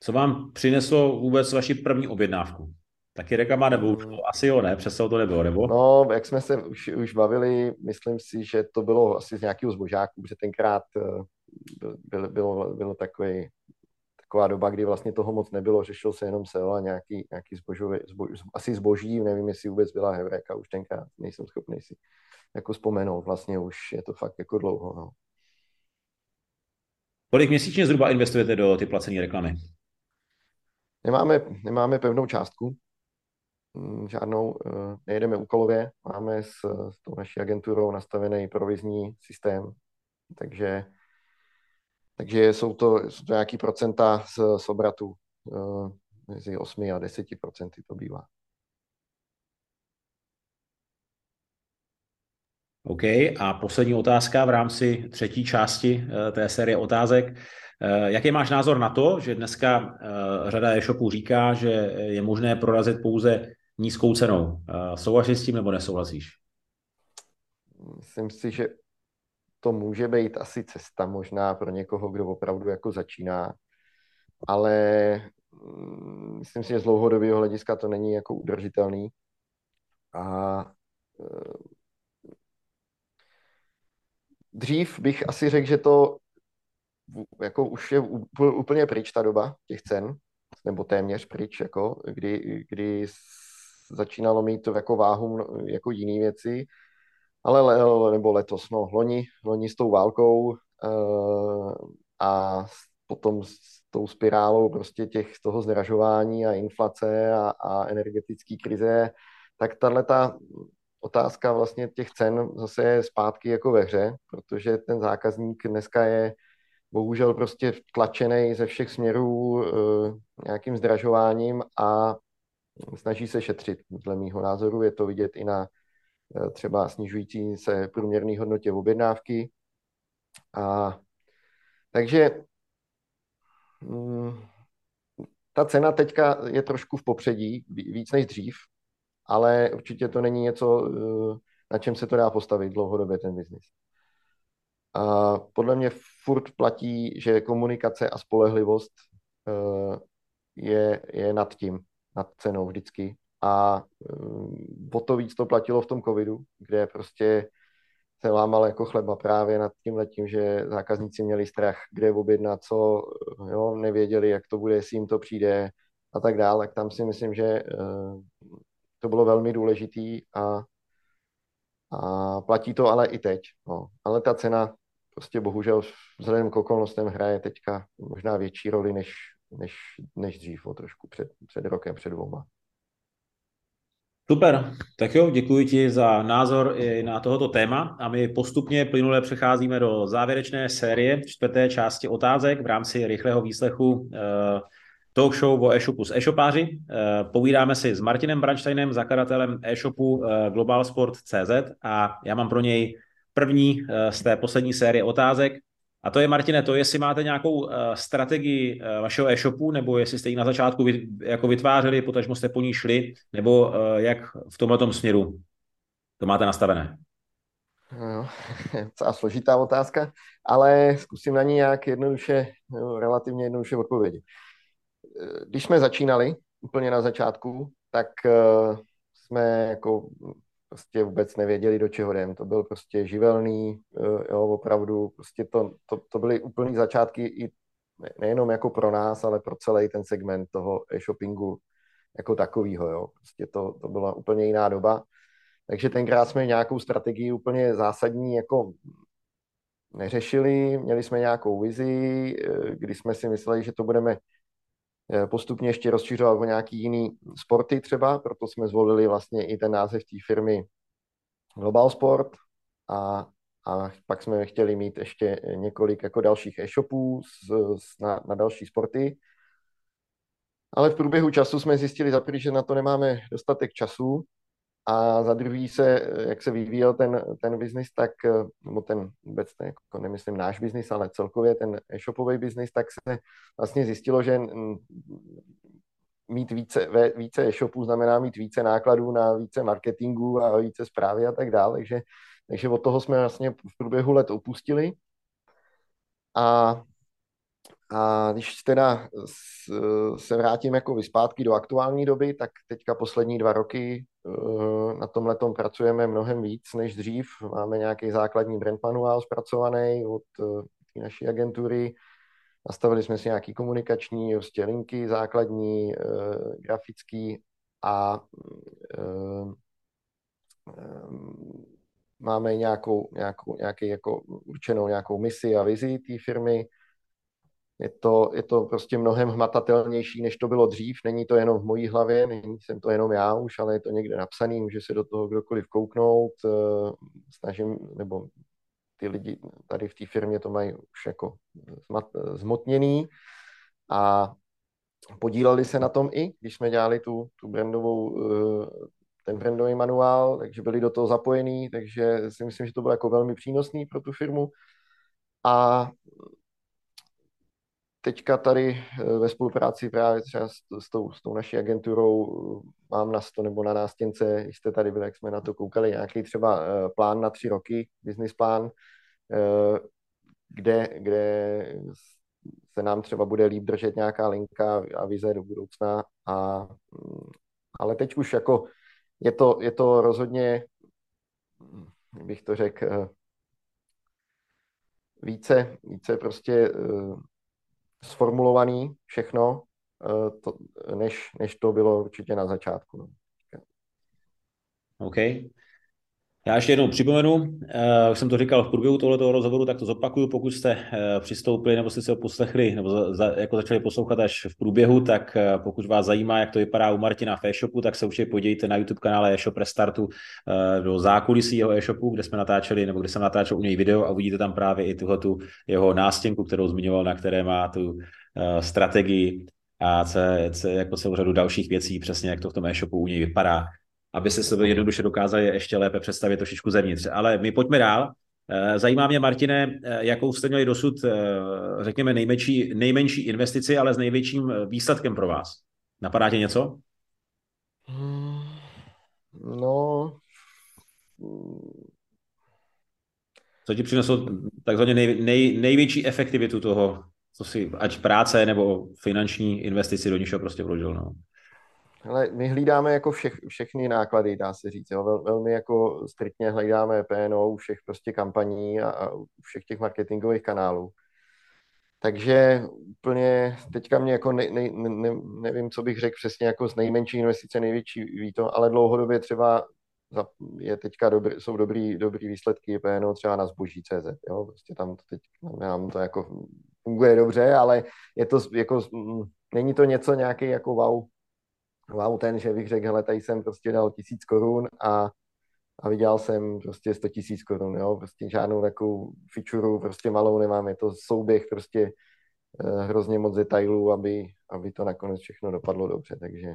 Co vám přineslo vůbec vaši první objednávku? Taky reklama nebo už hmm. asi jo, ne? Přesto to nebylo, nebo? No, jak jsme se už, už bavili, myslím si, že to bylo asi z nějakého zbožáku, protože tenkrát eh, byl, bylo, bylo takový, taková doba, kdy vlastně toho moc nebylo, řešil se jenom SEO a nějaký, nějaký zbožový, zbož, asi zboží, nevím, jestli vůbec byla Heureka, už tenkrát nejsem schopný si jako vzpomenout, vlastně už je to fakt jako dlouho, no. Kolik měsíčně zhruba investujete do ty placené reklamy? Nemáme, nemáme pevnou částku, Mm, žádnou, eh, nejedeme úkolově, máme s, s tou naší agenturou nastavený provizní systém, takže, takže jsou, to, jsou to nějaký procenta z, z obratu, eh, mezi 8 a 10 procenty to bývá. OK, a poslední otázka v rámci třetí části eh, té série otázek. Jaký máš názor na to, že dneska řada e-shopů říká, že je možné prorazit pouze nízkou cenou. Souhlasíš s tím nebo nesouhlasíš? Myslím si, že to může být asi cesta možná pro někoho, kdo opravdu jako začíná, ale mm, myslím si, že z dlouhodobého hlediska to není jako udržitelný. A e, dřív bych asi řekl, že to jako už je úplně pryč ta doba těch cen, nebo téměř pryč, jako, kdy, kdy začínalo mít to jako váhu jako jiné věci, ale le, nebo letos, no, loni, loni s tou válkou uh, a potom s tou spirálou prostě těch toho zdražování a inflace a, a energetické krize, tak tahle ta otázka vlastně těch cen zase je zpátky jako ve hře, protože ten zákazník dneska je bohužel prostě tlačený ze všech směrů uh, nějakým zdražováním a snaží se šetřit. Dle mýho názoru je to vidět i na eh, třeba snižující se průměrné hodnotě objednávky. A, takže mm, ta cena teďka je trošku v popředí, víc než dřív, ale určitě to není něco, eh, na čem se to dá postavit dlouhodobě ten biznis. A podle mě furt platí, že komunikace a spolehlivost eh, je, je nad tím nad cenou vždycky. A um, o to víc to platilo v tom covidu, kde prostě se lámal jako chleba právě nad tím letím, že zákazníci měli strach, kde objednat, co, jo, nevěděli, jak to bude, jestli jim to přijde a tak dále. Tak tam si myslím, že uh, to bylo velmi důležitý a, a platí to ale i teď. No. Ale ta cena prostě bohužel vzhledem k okolnostem hraje teďka možná větší roli než, než, než dřív, o trošku před, před rokem, před dvouma. Super, tak jo, děkuji ti za názor i na tohoto téma a my postupně plynule přecházíme do závěrečné série čtvrté části otázek v rámci rychlého výslechu uh, talk show o e-shopu s e-shopáři. Uh, povídáme si s Martinem Bransteinem, zakladatelem e-shopu uh, globalsport.cz a já mám pro něj první uh, z té poslední série otázek. A to je, Martine, to jestli máte nějakou uh, strategii uh, vašeho e-shopu, nebo jestli jste ji na začátku jako vytvářeli, potažmo jste po ní šli, nebo uh, jak v tomhle směru to máte nastavené? No, [laughs] docela složitá otázka, ale zkusím na ní nějak jednoduše, no, relativně jednoduše odpovědět. Když jsme začínali úplně na začátku, tak jsme jako prostě vůbec nevěděli, do čeho jdem. To byl prostě živelný, eh, jo, opravdu, prostě to, to, to byly úplný začátky i nejenom jako pro nás, ale pro celý ten segment toho e-shoppingu jako takovýho, jo. Prostě to, to byla úplně jiná doba. Takže tenkrát jsme nějakou strategii úplně zásadní jako neřešili, měli jsme nějakou vizi, eh, kdy jsme si mysleli, že to budeme postupně ještě rozšiřovat o nějaký jiný sporty třeba, proto jsme zvolili vlastně i ten název té firmy Global Sport a, a pak jsme chtěli mít ještě několik jako dalších e-shopů s, s, na, na další sporty. Ale v průběhu času jsme zjistili že na to nemáme dostatek času a za druhý se, jak se vyvíjel ten, ten biznis, tak, nebo ten vůbec, ne, jako nemyslím náš biznis, ale celkově ten e-shopový biznis, tak se vlastně zjistilo, že mít více, více e-shopů znamená mít více nákladů na více marketingu a více zprávy a tak dále. Takže, takže od toho jsme vlastně v průběhu let opustili. A, a když teda se vrátím jako vyspátky do aktuální doby, tak teďka poslední dva roky eh, na tomhle pracujeme mnohem víc než dřív. Máme nějaký základní brand manuál zpracovaný od eh, naší agentury, Nastavili jsme si nějaký komunikační prostě linky základní, grafický a máme nějakou, nějakou, nějaký jako určenou nějakou misi a vizi té firmy. Je to, je to prostě mnohem hmatatelnější, než to bylo dřív. Není to jenom v mojí hlavě, není jsem to jenom já už, ale je to někde napsaný, může se do toho kdokoliv kouknout. Snažím, nebo ty lidi tady v té firmě to mají už jako zmotněný a podíleli se na tom i, když jsme dělali tu, tu brandovou, eh, ten brandový manuál, takže byli do toho zapojení, takže si myslím, že to bylo jako velmi přínosný pro tu firmu. A teďka tady eh, ve spolupráci právě třeba s, s, tou, s tou naší agenturou eh, mám na sto nebo na nástěnce, jste tady byli, jak jsme na to koukali, nějaký třeba eh, plán na tři roky, business plán, kde, kde se nám třeba bude líp držet nějaká linka a vize do budoucna. A, mm, ale teď už jako je to, je to rozhodně, bych to řekl, více, více prostě sformulovaný všechno, eh, to, než, než to bylo určitě na začátku. No. OK. Já ještě jednou připomenu, uh, už jsem to říkal v průběhu tohoto rozhovoru, tak to zopakuju, pokud jste uh, přistoupili nebo jste se ho poslechli, nebo za, za, jako začali poslouchat až v průběhu, tak uh, pokud vás zajímá, jak to vypadá u Martina v e-shopu, tak se určitě podívejte na YouTube kanále e-shop Restartu do zákulisí jeho e-shopu, kde jsme natáčeli, nebo kde jsem natáčel u něj video a uvidíte tam právě i tuhle tu jeho nástěnku, kterou zmiňoval, na které má tu strategii a co, co, jako celou řadu dalších věcí, přesně jak to v tom e-shopu u něj vypadá aby se sebe jednoduše dokázali ještě lépe představit trošičku zevnitř. Ale my pojďme dál. Eh, zajímá mě, Martine, eh, jakou jste měli dosud, eh, řekněme, nejmenší, nejmenší investici, ale s největším výsledkem pro vás. Napadá tě něco? Hmm, no... Co ti přineslo takzvaně nej, nej, největší efektivitu toho, co si, ať práce nebo finanční investici do něčeho prostě vložil? No. Ale my hlídáme jako všech, všechny náklady, dá se říct. Jo. Vel, velmi jako striktně hledáme PNO u všech prostě kampaní a, a u všech těch marketingových kanálů. takže úplně teďka mě jako ne, ne, ne, nevím, co bych řekl přesně jako z nejmenší investice největší ví to, ale dlouhodobě třeba je teďka dobrý, jsou dobrý, dobrý výsledky PNO třeba na zboží CZ, jo, prostě tam to teď, nám to jako funguje dobře, ale je to jako, není to něco nějaký jako wow, wow ten, že bych řekl, hele, tady jsem prostě dal tisíc korun a, a vydělal jsem prostě 100 tisíc korun, jo, prostě žádnou takovou feature prostě malou nemám, je to souběh prostě eh, hrozně moc detailů, aby, aby to nakonec všechno dopadlo dobře, takže,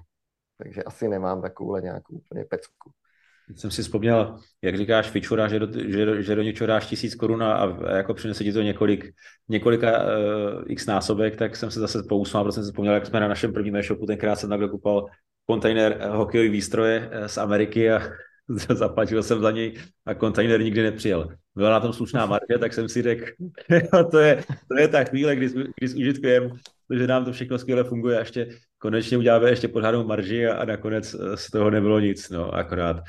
takže asi nemám takovouhle nějakou úplně pecku jsem si vzpomněl, jak říkáš, fičura, že do, že, že do něčeho dáš tisíc korun a, a jako přinese ti to několik, několika uh, x násobek, tak jsem se zase pousmál, protože jsem si vzpomněl, jak jsme na našem prvním e-shopu tenkrát jsem takhle kupal kontejner eh, hokejový výstroje eh, z Ameriky a [laughs] zaplatil jsem za něj a kontejner nikdy nepřijel. Byla na tom slušná marke, tak jsem si řekl, [laughs] to je, to je ta chvíle, kdy, kdy s užitkujeme, že nám to všechno skvěle funguje a ještě konečně uděláme ještě podhádnou marži a, a nakonec z toho nebylo nic, no, akorát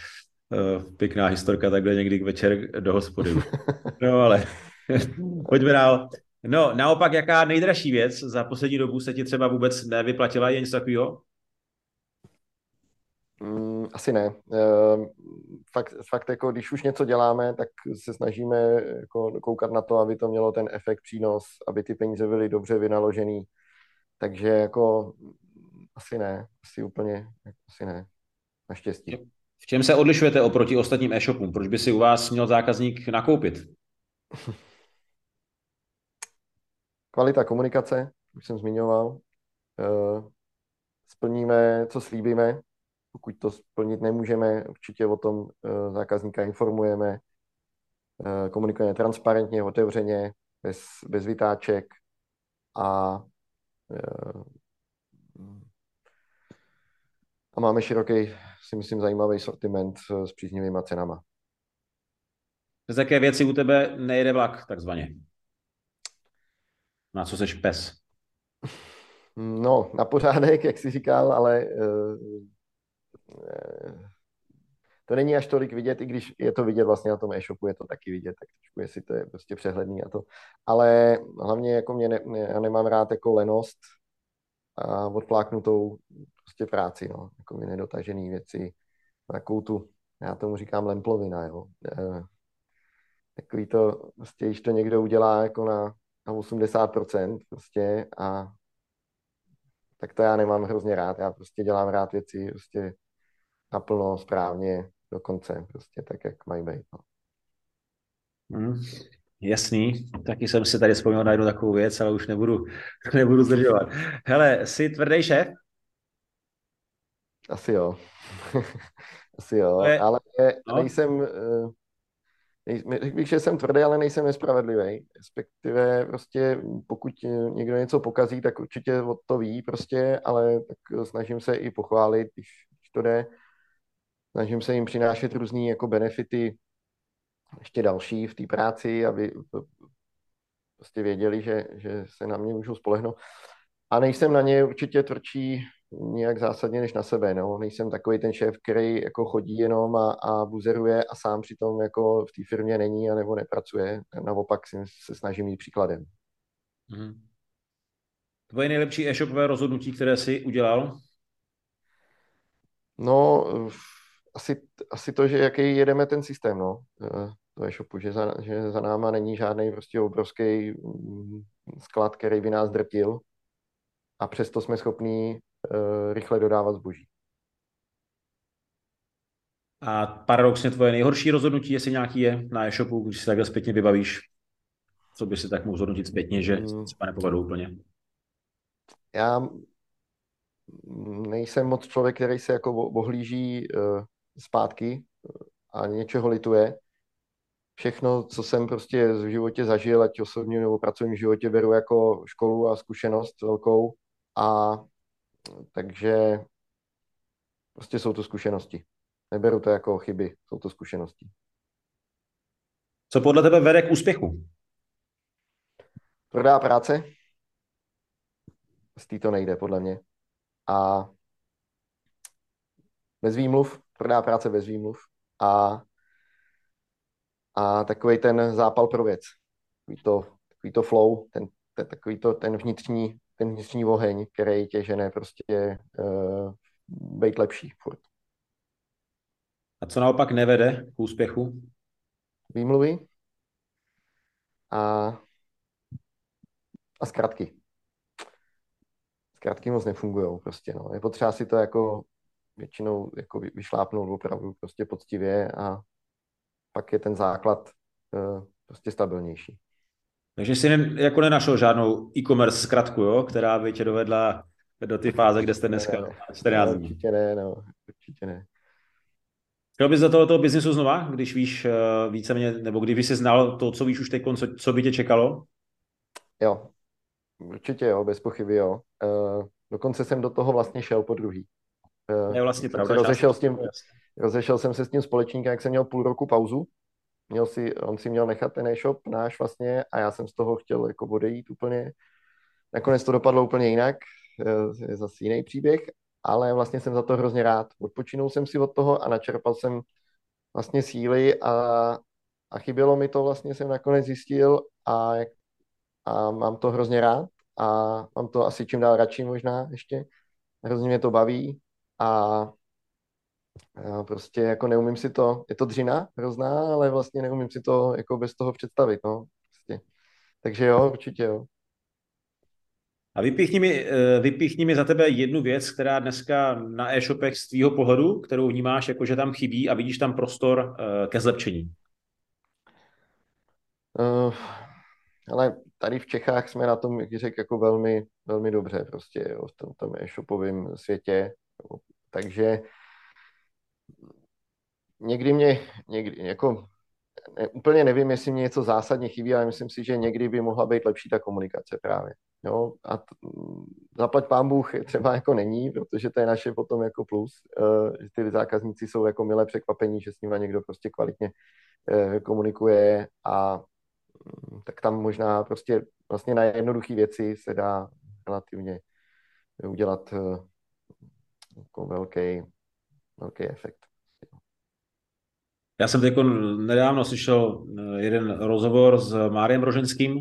pěkná historka takhle někdy k večer do hospody. [laughs] No ale [laughs] pojďme dál. No, naopak, jaká nejdražší věc za poslední dobu se ti třeba vůbec nevyplatila, jen něco takového? Mm, asi ne. Uh, fakt, fakt jako, když už něco děláme, tak se snažíme jako koukat na to, aby to mělo ten efekt, přínos, aby ty peníze byly dobře vynaložený. Takže jako asi ne, asi úplně, asi ne. Naštěstí. V čem se odlišujete oproti ostatním e-shopům? Proč by si u vás měl zákazník nakoupit? Kvalita komunikace, už jsem zmiňoval. Eh, splníme, co slíbíme. Pokud to splnit nemůžeme, určitě o tom eh, zákazníka informujeme. Eh, komunikujeme transparentně, otevřeně, bez, bez vytáček a a máme široký, si myslím, zajímavý sortiment s příznivými cenama. Z jaké věci u tebe nejde vlak, takzvaně? Na co seš pes? No, na pořádek, jak jsi říkal, ale uh, to není až tolik vidět, i když je to vidět vlastně na tom e-shopu, je to taky vidět, tak trošku, jestli to je prostě přehledný a to. Ale hlavně jako mě, ne, já nemám rád jako lenost a odpláknutou prostě práci, no, jako nedotažený věci, takovou tu, já tomu říkám lemplovina, jo. E, takový to, prostě, když to někdo udělá jako na, na 80% prostě a tak to já nemám hrozně rád, já prostě dělám rád věci prostě naplno, správně, do konce, prostě tak, jak mají být. No. Mm, jasný, taky jsem si tady vzpomněl na jednu takovou věc, ale už nebudu, [laughs] nebudu zdržovat. Hele, jsi tvrdý šéf? Asi jo. [laughs] Asi jo, je, ale no. nejsem, eh, řekl bych, že jsem tvrdý, ale nejsem nespravedlivý. Respektive prostě pokud někdo něco pokazí, tak určitě od to ví prostě, ale tak snažím se i pochválit, když, když to jde. Snažím se jim přinášet různé jako benefity, ještě další v té práci, aby prostě věděli, že, že se na mě můžou spolehnout. A nejsem na ně určitě tvrdší nějak zásadně než na sebe. No. Nejsem takový ten šéf, který jako chodí jenom a, a buzeruje a sám přitom jako v té firmě není a nebo nepracuje. Naopak si, se snažím jít příkladem. Mm. Tvoje nejlepší e-shopové rozhodnutí, které jsi udělal? No, asi, asi to, že jaký jedeme ten systém, no, to e-shopu, že za, že za náma není žádný prostě obrovský mm, sklad, který by nás drtil a přesto jsme schopní uh, rychle dodávat zboží. A paradoxně tvoje nejhorší rozhodnutí, jestli nějaký je na e-shopu, když se takhle zpětně vybavíš, co by si tak mohl zhodnotit zpětně, že hmm. třeba nepovedou úplně? Já nejsem moc člověk, který se jako ohlíží uh, zpátky a něčeho lituje. Všechno, co jsem prostě v životě zažil, ať osobně nebo pracovním životě, beru jako školu a zkušenost velkou a takže prostě jsou to zkušenosti. Neberu to jako chyby, jsou to zkušenosti. Co podle tebe vede k úspěchu? Tvrdá práce. Z to nejde, podle mě. A bez výmluv, tvrdá práce bez výmluv. A, a takový ten zápal pro věc. Takový to, takový to flow, ten, je takový to, ten vnitřní, ten vnitřní oheň, který tě žene prostě uh, být lepší furt. A co naopak nevede k úspěchu? Výmluvy a, a zkratky. Zkratky moc nefungují prostě, no. Je potřeba si to jako většinou jako vyšlápnout opravdu prostě poctivě a pak je ten základ uh, prostě stabilnější. Takže jsi ne, jako nenašel žádnou e-commerce zkratku, jo, která by tě dovedla do ty fáze, kde jste dneska ne, 14 dní. Určitě ne, no, určitě ne. Chtěl bys do tohoto biznisu znova, když víš uh, víceméně, nebo kdyby jsi znal to, co víš už teď, co, co by tě čekalo? Jo, určitě jo, bez pochyby jo. Uh, dokonce jsem do toho vlastně šel po druhý. Uh, je vlastně pravda. Rozešel, s tím, rozešel jsem se s tím společníkem, jak jsem měl půl roku pauzu. Měl si, on si měl nechat ten e-shop náš vlastně a já jsem z toho chtěl jako odejít úplně. Nakonec to dopadlo úplně jinak, je zase jiný příběh, ale vlastně jsem za to hrozně rád. Odpočinul jsem si od toho a načerpal jsem vlastně síly a, a chybělo mi to vlastně, jsem nakonec zjistil a, a mám to hrozně rád a mám to asi čím dál radši možná ještě. Hrozně mě to baví a prostě jako neumím si to, je to dřina hrozná, ale vlastně neumím si to jako bez toho představit, no. Prostě. Takže jo, určitě jo. A vypíchni mi, eh, vypíchni mi za tebe jednu věc, která dneska na e-shopech z tvýho pohledu, kterou vnímáš jako, že tam chybí a vidíš tam prostor eh, ke zlepšení. Uh, ale tady v Čechách jsme na tom, jak řekl, jako velmi, velmi dobře prostě jo, v tom, tom e-shopovém světě. Takže někdy mě, někdy, jako ne, úplně nevím, jestli mě něco zásadně chybí, ale myslím si, že někdy by mohla být lepší ta komunikace právě. Jo, a t, zaplať pán Bůh třeba jako není, protože to je naše potom jako plus, uh, že ty zákazníci jsou jako milé překvapení, že s nimi někdo prostě kvalitně uh, komunikuje a um, tak tam možná prostě vlastně na jednoduché věci se dá relativně udělat uh, jako velký, velký efekt. Já jsem teď nedávno slyšel jeden rozhovor s Máriem Roženským,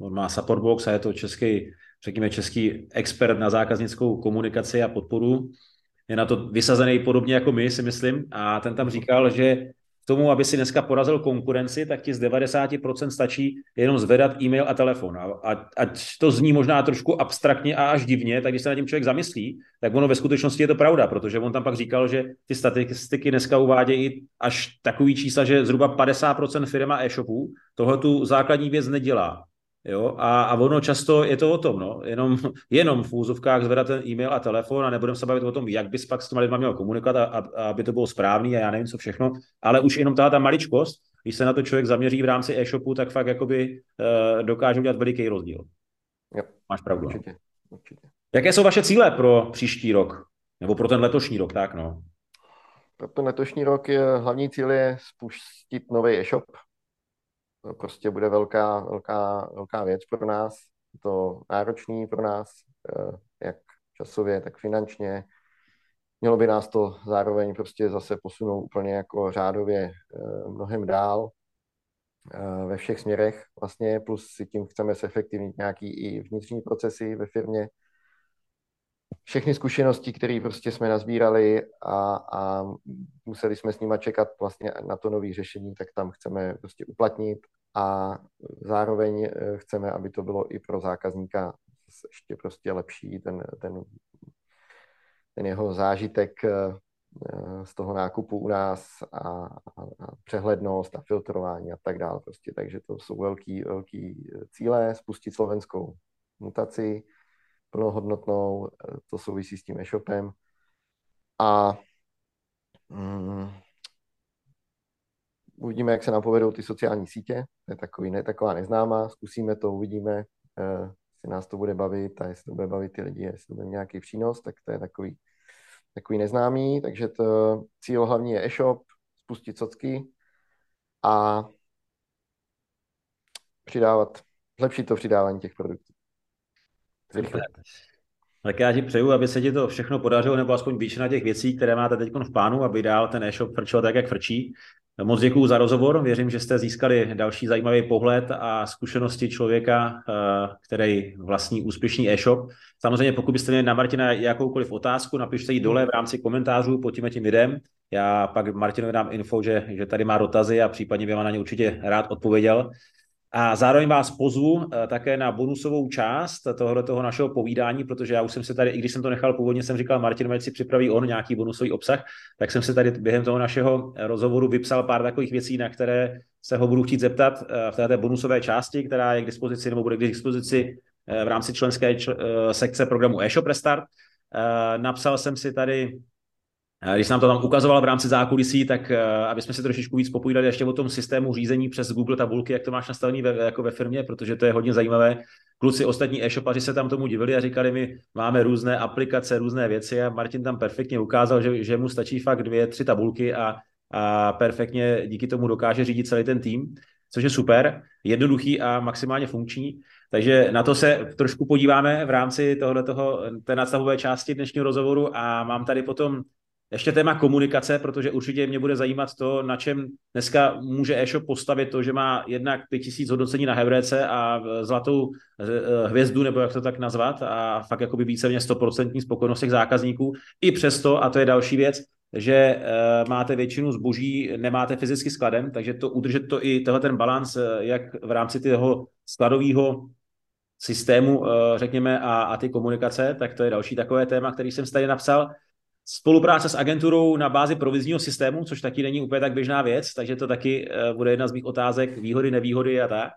on má support box a je to český, řekněme, český expert na zákaznickou komunikaci a podporu. Je na to vysazený podobně jako my, si myslím. A ten tam říkal, že tomu, aby si dneska porazil konkurenci, tak ti z 90% stačí jenom zvedat e-mail a telefon. A, ať to zní možná trošku abstraktně a až divně, tak když se na tím člověk zamyslí, tak ono ve skutečnosti je to pravda, protože on tam pak říkal, že ty statistiky dneska uvádějí až takový čísla, že zhruba 50% firma e-shopů tohle tu základní věc nedělá. Jo? A, a ono často je to o tom, no? jenom, [laughs] jenom v úzovkách zvedat ten e-mail a telefon a nebudeme se bavit o tom, jak bys pak s těma lidma měl komunikovat, a, a, aby to bylo správný a já nevím, co všechno, ale už jenom ta, ta maličkost, když se na to člověk zaměří v rámci e-shopu, tak fakt jakoby uh, dokáže udělat veliký rozdíl. Jo, Máš pravdu. No. Určitě, určitě. Jaké jsou vaše cíle pro příští rok? Nebo pro ten letošní rok, tak no? Pro ten letošní rok je, hlavní cíl je spustit nový e-shop, to prostě bude velká, velká, velká věc pro nás. To náročný pro nás, eh, jak časově, tak finančně. Mělo by nás to zároveň prostě zase posunout úplně jako řádově eh, mnohem dál eh, ve všech směrech vlastně, plus si tím chceme zefektivnit nějaký i vnitřní procesy ve firmě, všechny zkušenosti, které prostě jsme nazbírali a, a museli jsme s nimi čekat vlastně na to nové řešení, tak tam chceme prostě uplatnit a zároveň eh, chceme, aby to bylo i pro zákazníka ještě prostě lepší, ten, ten, ten jeho zážitek eh, z toho nákupu u nás a, a, a přehlednost a filtrování a tak dále. Prostě. Takže to jsou velký, velký cíle, spustit slovenskou mutaci, plnohodnotnou, to souvisí s tím e-shopem. A mm, uvidíme, jak se nám povedou ty sociální sítě. To je takový, ne, taková neznámá, zkusíme to, uvidíme, uh, jestli nás to bude bavit a jestli to bude bavit ty lidi, jestli to bude nějaký přínos, tak to je takový, takový neznámý. Takže to cíl hlavní je e-shop, spustit socky a přidávat, zlepšit to přidávání těch produktů. Tak já ti přeju, aby se ti to všechno podařilo, nebo aspoň většina těch věcí, které máte teď v plánu, aby dál ten e-shop frčil tak, jak frčí. Moc děkuji za rozhovor. Věřím, že jste získali další zajímavý pohled a zkušenosti člověka, eh, který vlastní úspěšný e-shop. Samozřejmě, pokud byste měli na Martina jakoukoliv otázku, napište ji dole v rámci komentářů pod tím tím videem. Já pak Martinovi dám info, že, že tady má dotazy a případně by vám na ně určitě rád odpověděl. A zároveň vás pozvu eh, také na bonusovou část tohoto toho našeho povídání, protože já už jsem se tady, i když jsem to nechal původně, jsem říkal Martin, ať si připraví on nějaký bonusový obsah, tak jsem se tady během toho našeho rozhovoru vypsal pár takových věcí, na které se ho budu chtít zeptat eh, v této bonusové části, která je k dispozici nebo bude k dispozici eh, v rámci členské sekce programu eShop Restart. Napsal jsem si tady když jsem nám to tam ukazoval v rámci zákulisí, tak eh, aby jsme si trošičku víc popovídali ještě o tom systému řízení přes Google tabulky, jak to máš nastavený ve, jako ve firmě, protože to je hodně zajímavé. Kluci, ostatní e-shopaři se tam tomu divili a říkali mi, máme různé aplikace, různé věci a Martin tam perfektně ukázal, že, že mu stačí fakt dvě, tři tabulky a, a perfektně díky tomu dokáže řídit celý ten tým, což je super, jednoduchý a maximálně funkční. Takže na to se trošku podíváme v rámci tohoto, té nadstavové části dnešního rozhovoru a mám tady potom ještě téma komunikace, protože určitě mě bude zajímat to, na čem dneska může e-shop postavit to, že má jednak 5000 hodnocení na Heurece a zlatou eh, hvězdu, nebo jak to tak nazvat, a fakt jako by víceméně 100% spokojenost těch zákazníků. I přesto, a to je další věc, že uh, máte většinu zboží, nemáte fyzicky skladem, takže to udržet to i tohle ten balans, eh, jak v rámci toho skladového systému, řekněme, a, a ty komunikace, tak to je další takové téma, který jsem tady napsal. Spolupráce s agenturou na bázi provizního systému, což taky není úplně tak běžná věc, takže to taky eh, bude jedna z mých otázek, výhody, nevýhody a tak.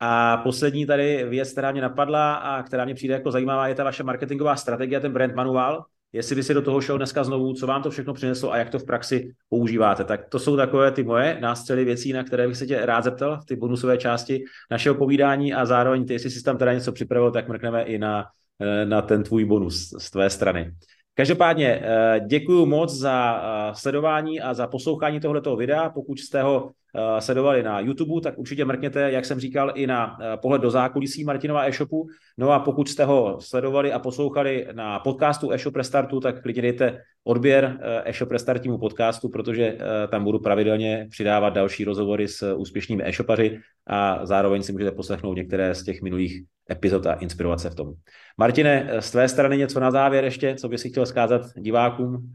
A poslední tady věc, která mě napadla a která mě přijde jako zajímavá, je ta vaše marketingová strategie, ten brand manuál. Jestli by si do toho šel dneska znovu, co vám to všechno přineslo a jak to v praxi používáte. Tak to jsou takové ty moje nástřely věcí, na které bych se tě rád zeptal v ty bonusové části našeho povídání a zároveň ty, jestli jsi tam teda něco připravil, tak mrkneme i na, eh, na ten tvůj bonus z tvé strany. Každopádně eh, děkuji moc za eh, sledování a za poslouchání tohoto videa. Pokud jste ho sledovali na YouTube, tak určitě mrkněte, jak jsem říkal, i na eh, pohled do zákulisí Martinova e-shopu. No a pokud jste ho sledovali a poslouchali na podcastu e-shop Restartu, tak klidně dejte odběr eh, e-shop Restartímu podcastu, protože tam budu pravidelně přidávat další rozhovory s úspěšnými e-shopaři a zároveň si můžete poslechnout některé z těch minulých epizod a inspirovat se v tom. Martine, z tvé strany něco na závěr ještě, co bys si chtěl zkázat divákům?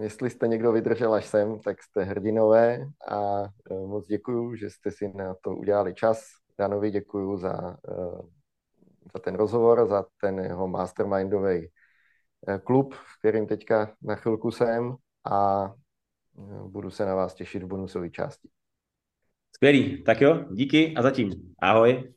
Jestli jste někdo vydržel až sem, tak jste hrdinové a e, moc děkuju, že jste si na to udělali čas. Danovi děkuju za, e, za ten rozhovor, za ten jeho mastermindový e, klub, v kterým teďka na chvilku jsem a budu se na vás těšit v bonusové části. Skvělý, tak jo, díky a zatím. Ahoj.